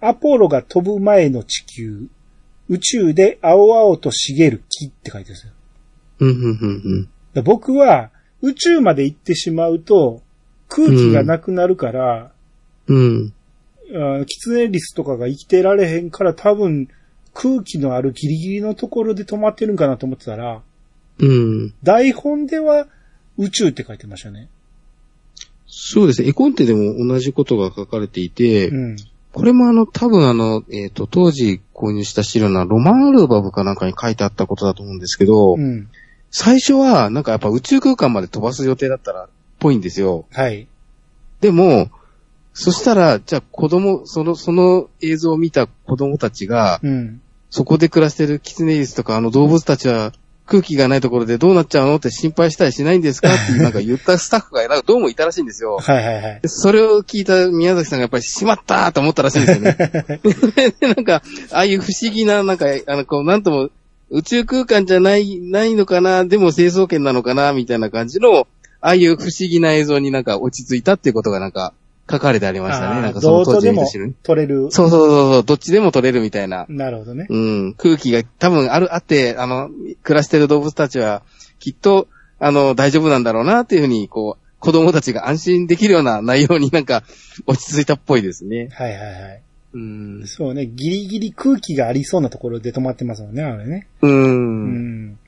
アポロが飛ぶ前の地球、宇宙で青々と茂る木って書いてるんですよ。うん、うん、うん、で僕は宇宙まで行ってしまうと空気がなくなるから、うん。あキツネリスとかが生きてられへんから多分空気のあるギリギリのところで止まってるんかなと思ってたら、うん。台本では宇宙って書いてましたね。そうですね。絵コンテでも同じことが書かれていて、うん。これもあの、多分あの、えっ、と、当時購入した資料のロマンアルバムかなんかに書いてあったことだと思うんですけど、うん。最初はなんかやっぱ宇宙空間まで飛ばす予定だったら、っぽいんですよ。はい。でも、そしたら、じゃあ子供、その、その映像を見た子供たちが、うん。そこで暮らしてるキツネリスとかあの動物たちは空気がないところでどうなっちゃうのって心配したりしないんですかってなんか言ったスタッフがなんかどうもいたらしいんですよ。はいはいはい。でそれを聞いた宮崎さんがやっぱりしまったーと思ったらしいんですよね。でなんか、ああいう不思議な、なんか、あの、こう、なんとも、宇宙空間じゃない、ないのかな、でも成層圏なのかな、みたいな感じの、ああいう不思議な映像になんか落ち着いたっていうことがなんか書かれてありましたね。なんかその当時の取れる。そうそうそうそう、どっちでも取れるみたいな。なるほどね。うん、空気が多分ある、あって、あの、暮らしてる動物たちは、きっと、あの、大丈夫なんだろうな、っていうふうに、こう、子供たちが安心できるような内容になんか、落ち着いたっぽいですね。はいはいはい。うん。そうね、ギリギリ空気がありそうなところで止まってますもんね、あれね。う。うんん。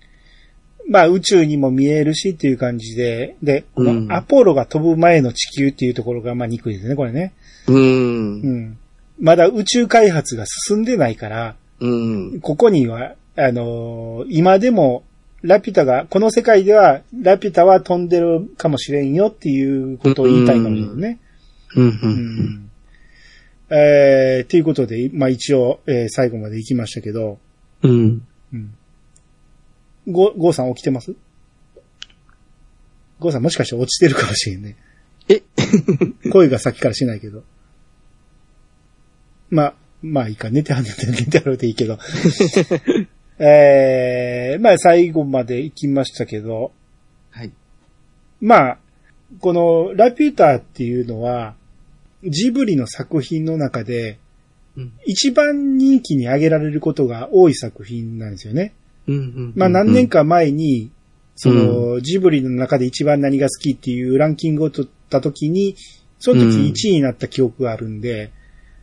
まあ宇宙にも見えるしっていう感じで、で、こうんのアポロが飛ぶ前の地球っていうところがまあ憎いですね、これね。う。うんん。まだ宇宙開発が進んでないから、うん。ここには、あのー今でも、ラピュタが、この世界では、ラピュタは飛んでるかもしれんよっていうことを言いたいかもしれないね。うん。う。うんん。えー、ということで、まあ一応、えー最後まで行きましたけど、うん。うん。ゴー、ゴーさん起きてます？ゴーさんもしかして落ちてるかもしれんね。え？声がさっきからしないけど。まあ、まあいいか、寝てはんねん 寝てはるでいいけど。えー、まあ最後まで行きましたけど、はい。まあ、このラピュタっていうのは、ジブリの作品の中で、うん。一番人気に挙げられることが多い作品なんですよね。うん。まあ何年か前に、その、ジブリの中で一番何が好きっていうランキングを取った時に、その時うん1位になった記憶があるんで、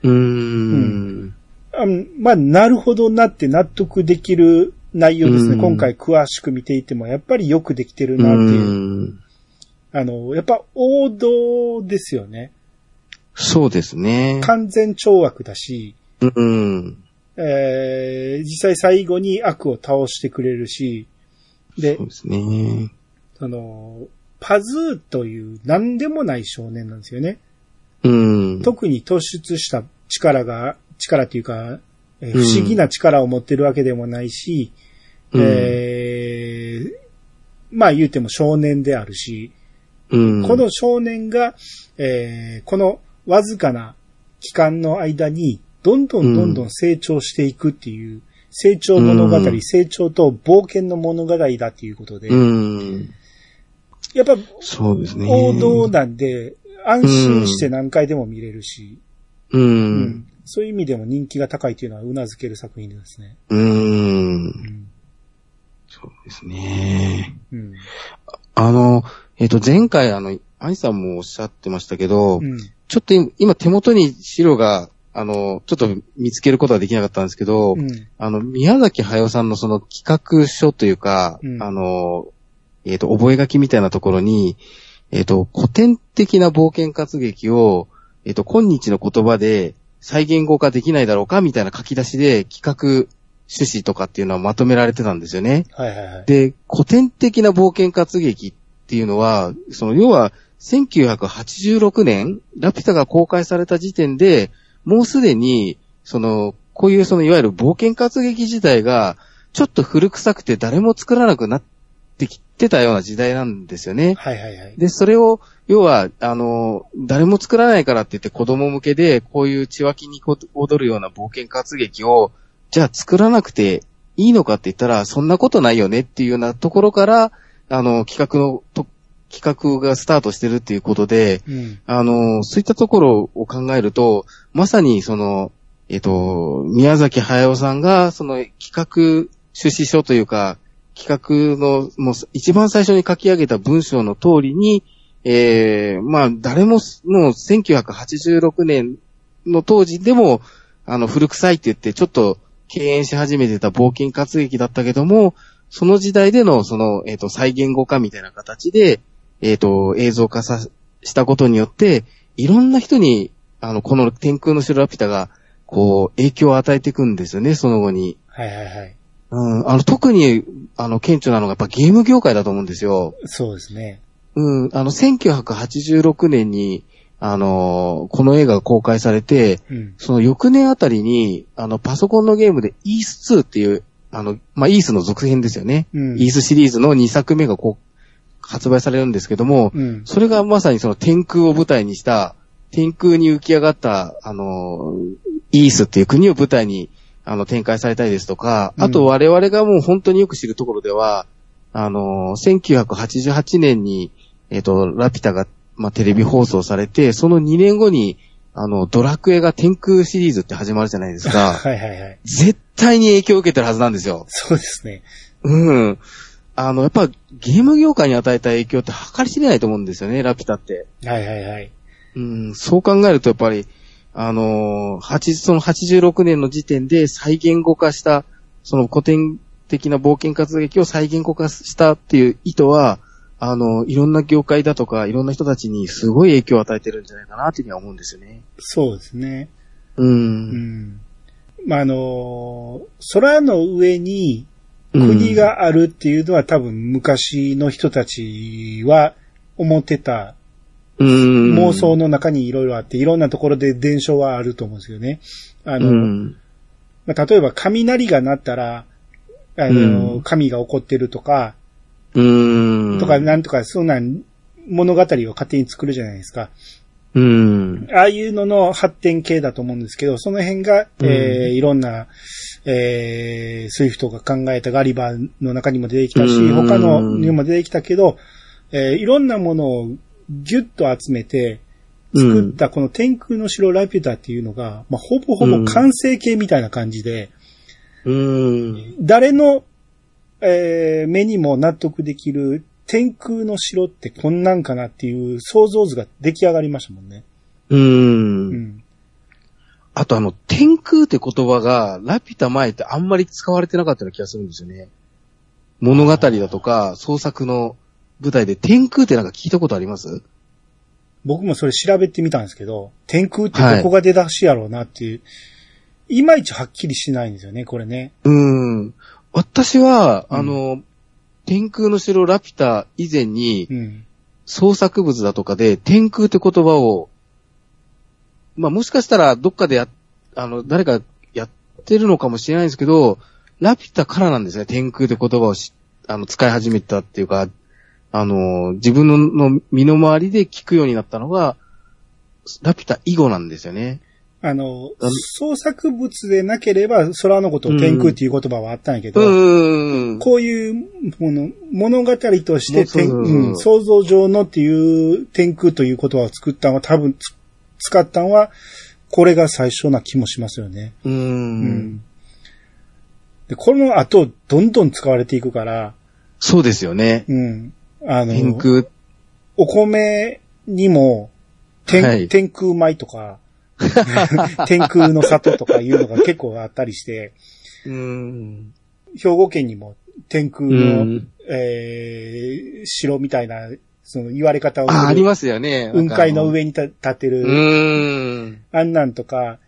うん。あまあ、なるほどなって納得できる内容ですね。うん今回詳しく見ていても、やっぱりよくできてるうなっていう。ん。あの、やっぱ王道ですよね。そうですね。完全懲悪だし、うん。えー、実際最後に悪を倒してくれるし、でそう、ですね。その、パズーという何でもない少年なんですよね。うん。特に突出した力が、力っていうか、えーうん不思議な力を持ってるわけでもないし、うんえーまあ言うても少年であるし、うん。この少年が、えーこのわずかな期間の間に、どんどんどんどん成長していくっていう、成長物語、うん成長と冒険の物語だっていうことで、うん。やっぱそうですね。王道なんで、安心して何回でも見れるし、う。うんんそういう意味でも人気が高いというのは頷ける作品ですね。うん。うんそうですね。うんあの、えっ、と、前回、あの、アニさんもおっしゃってましたけど、うんちょっと今今手元に資料が、あの、ちょっと見つけることはできなかったんですけど、うんあの、宮崎駿さんのその企画書というか、うんあの、えっ、と、覚書みたいなところに、えっ、と、古典的な冒険活劇を、えっ、と、今日の言葉で再言語化できないだろうかみたいな書き出しで企画趣旨とかっていうのはまとめられてたんですよね。はいはいはい。で、古典的な冒険活劇っていうのは、その要は1986年、ラピュタが公開された時点で、もうすでに、その、こういうそのいわゆる冒険活劇自体が、ちょっと古臭くて誰も作らなくなってきてたような時代なんですよね。はいはいはい。で、それを、要は、あの、誰も作らないからって言って子供向けで、こういう血湧きに踊るような冒険活劇を、じゃあ作らなくていいのかって言ったら、そんなことないよねっていうようなところから、あの、企画のと企画がスタートしてるっていうことで、うん。あの、そういったところを考えると、まさにその、えっ、と、宮崎駿さんが、その企画趣旨書というか、企画の、もう一番最初に書き上げた文章の通りに、えー、まあ、誰も、もう1986年の当時でも、あの、古臭いって言って、ちょっと敬遠し始めてた冒険活劇だったけども、その時代での、その、えっ、と、再言語化みたいな形で、えっ、と、映像化さ、したことによって、いろんな人に、あの、この天空の城ラピュタが、こう、影響を与えていくんですよね、その後に。はいはいはい。うん、あの、特に、あの、顕著なのがやっぱゲーム業界だと思うんですよ。そうですね。うん、あの、1986年に、あの、この映画が公開されて、うん。その翌年あたりに、あの、パソコンのゲームでイース2っていう、あの、まあ、イースの続編ですよね。うん。イースシリーズの2作目がこう、発売されるんですけども、うん。それがまさにその天空を舞台にした、天空に浮き上がった、あの、イースっていう国を舞台に、あの、展開されたりですとか、うんあと我々がもう本当によく知るところでは、あの、1988年に、えっ、と、ラピュタが、まあ、テレビ放送されて、その2年後に、あの、ドラクエが天空シリーズって始まるじゃないですか。はいはいはい。絶対に影響を受けてるはずなんですよ。そうですね。うん。あの、やっぱゲーム業界に与えた影響って計り知れないと思うんですよね、ラピュタって。はいはいはい。うん、そう考えるとやっぱり、あのー、8その86年の時点で再言語化した、その古典的な冒険活劇を再言語化したっていう意図は、あの、いろんな業界だとか、いろんな人たちにすごい影響を与えてるんじゃないかなっていうふうには思うんですよね。そうですね。う。うんん。まあ、あの、空の上にうん国、があるっていうのは多分昔の人たちは思ってたうん。妄想の中にいろいろあって、いろんなところで伝承はあると思うんですよね。あうの、ん。まあ、例えば雷が鳴ったら、あの、うん神が怒ってるとか、うん。とか、なんとか、そんなん物語を勝手に作るじゃないですか。うん。ああいうのの発展系だと思うんですけど、その辺が、うんえーいろんな、えー、スイフトが考えたガリバーの中にも出てきたし、うん他のにも出てきたけど、えーいろんなものをギュッと集めて、作ったこの天空の城ラピュタっていうのが、まあ、ほぼほぼ完成形みたいな感じで、うん。誰の、えー目にも納得できる天空の城ってこんなんかなっていう想像図が出来上がりましたもんね。う。うんん。あとあの、天空って言葉が、ラピュタ前ってあんまり使われてなかったような気がするんですよね。物語だとか、創作の舞台で天空ってなんか聞いたことあります？僕もそれ調べてみたんですけど、天空ってどこが出だしやろうなっていう、い、まいちはっきりしないんですよね、これね。うん。私は、うんあの、天空の城ラピュタ以前に、創作物だとかで、天空って言葉を、まあもしかしたらどっかでや、あの、誰かやってるのかもしれないんですけど、ラピュタからなんですね、天空って言葉をしあの使い始めたっていうか、あの、自分の身の回りで聞くようになったのが、ラピュタ以後なんですよね。あの創作物でなければ空のことを天空っていう言葉はあったんやけど、うーん。こういうもの、物語として天、そうん想像上のっていう天空という言葉を作ったのは多分つ使ったのは、これが最初な気もしますよね。うん。で、この後、どんどん使われていくから、そうですよね。うん。あの、天空。お米にも、天、はい天空米とか、天空の里とかいうのが結構あったりして、うーん。兵庫県にも天空うの、ん。えー、城みたいな、その言われ方をあ、ありますよね。雲海の上に立ってうる、ーん。あんなんとか、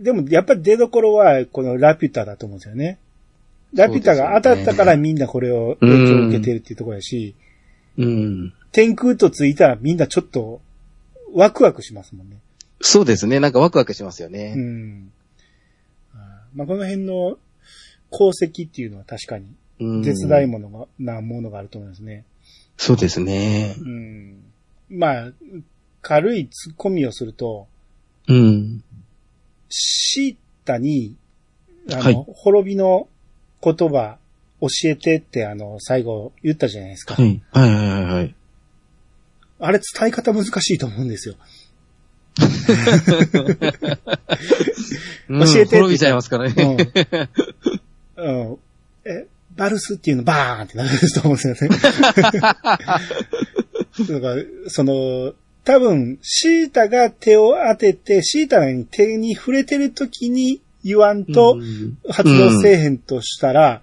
でもやっぱり出所はこのラピュタだと思うんですよね。ラピュタが当たったからみんなこれを影響を受けてるっていうところやし、うん。天空とついたらみんなちょっとワクワクしますもんね。そうですね。なんかワクワクしますようね。ん。あーまあ、この辺の功績っていうのは確かにうん絶大ものが、なものがあると思いますね。そうですね。うん。まあ、軽い突っ込みをすると、うん。シータに、あの、はい滅びの言葉教えてってあの、最後言ったじゃないですか。はい。はいはいはいはい。あれ伝え方難しいと思うんですよ。うん教えて滅びちゃいますからね。うん。うん。え、バルスっていうのバーンってなると思うんですよね。だから、その、多分、シータが手を当てて、シータに手に触れてる時に言わんとうん発動せえへんとしたら、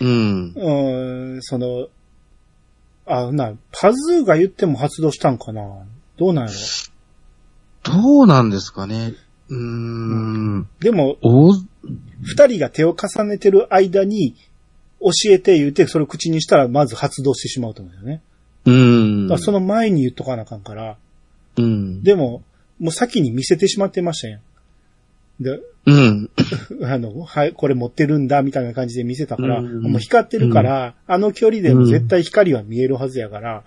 うん。うん、その、あ、な、パズーが言っても発動したんかなどうなんやろどうなんですかね。うーん。でも、お二人が手を重ねてる間に、教えて言うて、それを口にしたら、まず発動してしまうと思うんだよね。うん。その前に言っとかなあかんから、うん。でも、もう先に見せてしまってましたやん。で、うん。あの、はい、これ持ってるんだ、みたいな感じで見せたから、うんもう光ってるから、あの距離でも絶対光は見えるはずやから、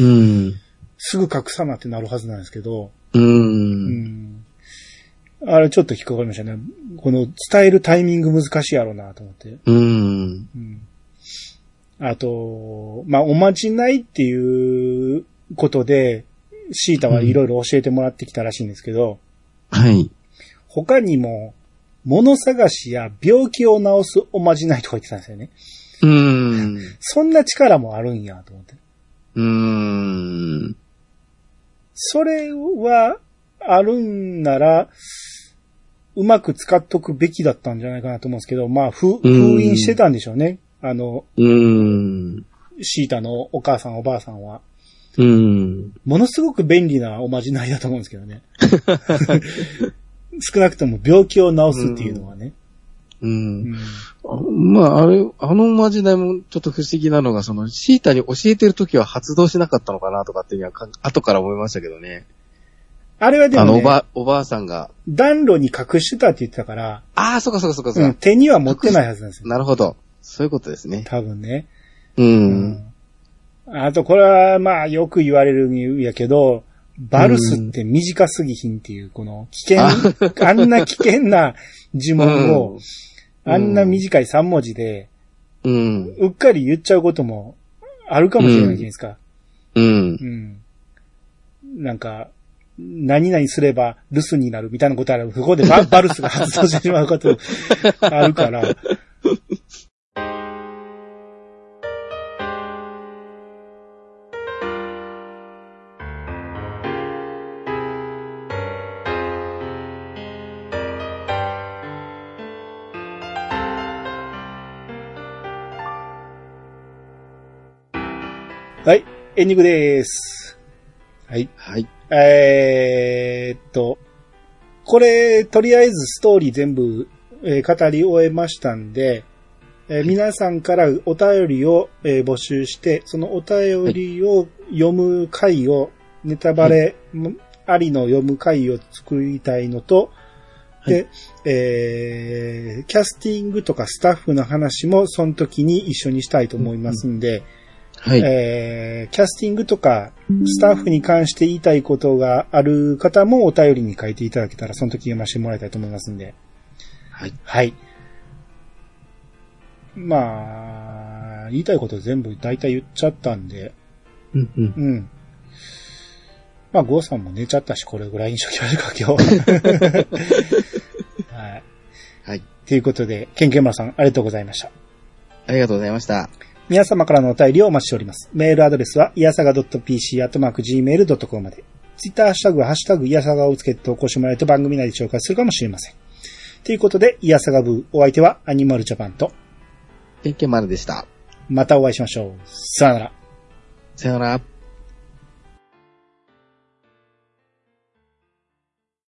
うん。すぐ隠さなってなるはずなんですけど、う。うんん。あれちょっと引っかかりましたね。この伝えるタイミング難しいやろうなと思って。うん。うん。あと、まあ、おまじないっていうことで、シータはいろいろ教えてもらってきたらしいんですけど、はい。他にも、物探しや病気を治すおまじないとか言ってたんですよね。うん。そんな力もあるんや、と思って。うん。それは、あるんなら、うまく使っとくべきだったんじゃないかなと思うんですけど、まあ、封封印してたんでしょうね。あの、うん。シータのお母さんおばあさんは。うん。ものすごく便利なおまじないだと思うんですけどね。少なくとも病気を治すっていうのはね。う。うんんまあ、あれ、あのまじないもちょっと不思議なのが、その、シータに教えてるときは発動しなかったのかなとかっていうのはか、後から思いましたけどね。あれはであの、も、ね、おば、おばあさんが、暖炉に隠してたって言ってたから、ああ、そうかそうかそうかそうか、うん、手には持ってないはずなんですよ。なるほど。そういうことですね。多分ね。う。。うんあと、これは、まあ、よく言われるんやけど、バルスって短すぎひんっていう、この危険、あんな危険な呪文を、あんな短い3文字で、うん。うっかり言っちゃうこともあるかもしれないじゃないですか。うんう。ん。なんか、何々すれば留守になるみたいなことある。ここでバ バルスが発動してしまうことあるから。はい、エンディングです。はい。はい。えーっと、これ、とりあえずストーリー全部、えー語り終えましたんで、えー皆さんからお便りを、えー募集して、そのお便りを読む回を、ネタバレありの読む回を作りたいのと、で、えーキャスティングとかスタッフの話もその時に一緒にしたいと思いますんで、はい。えーキャスティングとか、スタッフに関して言いたいことがある方もお便りに書いていただけたら、その時読ませてもらいたいと思いますんで。はい。はい。まあ、言いたいこと全部大体言っちゃったんで、うんうん。うん。まあ、ゴーさんも寝ちゃったし、これぐらいにしときましょうか、今日は。はい。はい。ということで、ケンケンマさん、ありがとうございました。ありがとうございました。皆様からのお便りをお待ちしております。メールアドレスは、いやさが .pc、アットマーク gmail.com まで。ツイッターハッシュタグは、ハッシュタグ、いやさがをつけて投稿してもらえると番組内で紹介するかもしれません。ということで、いやさがブー、お相手はアニマルジャパンと、ケンケンマルでした。またお会いしましょう。さよなら。さよなら。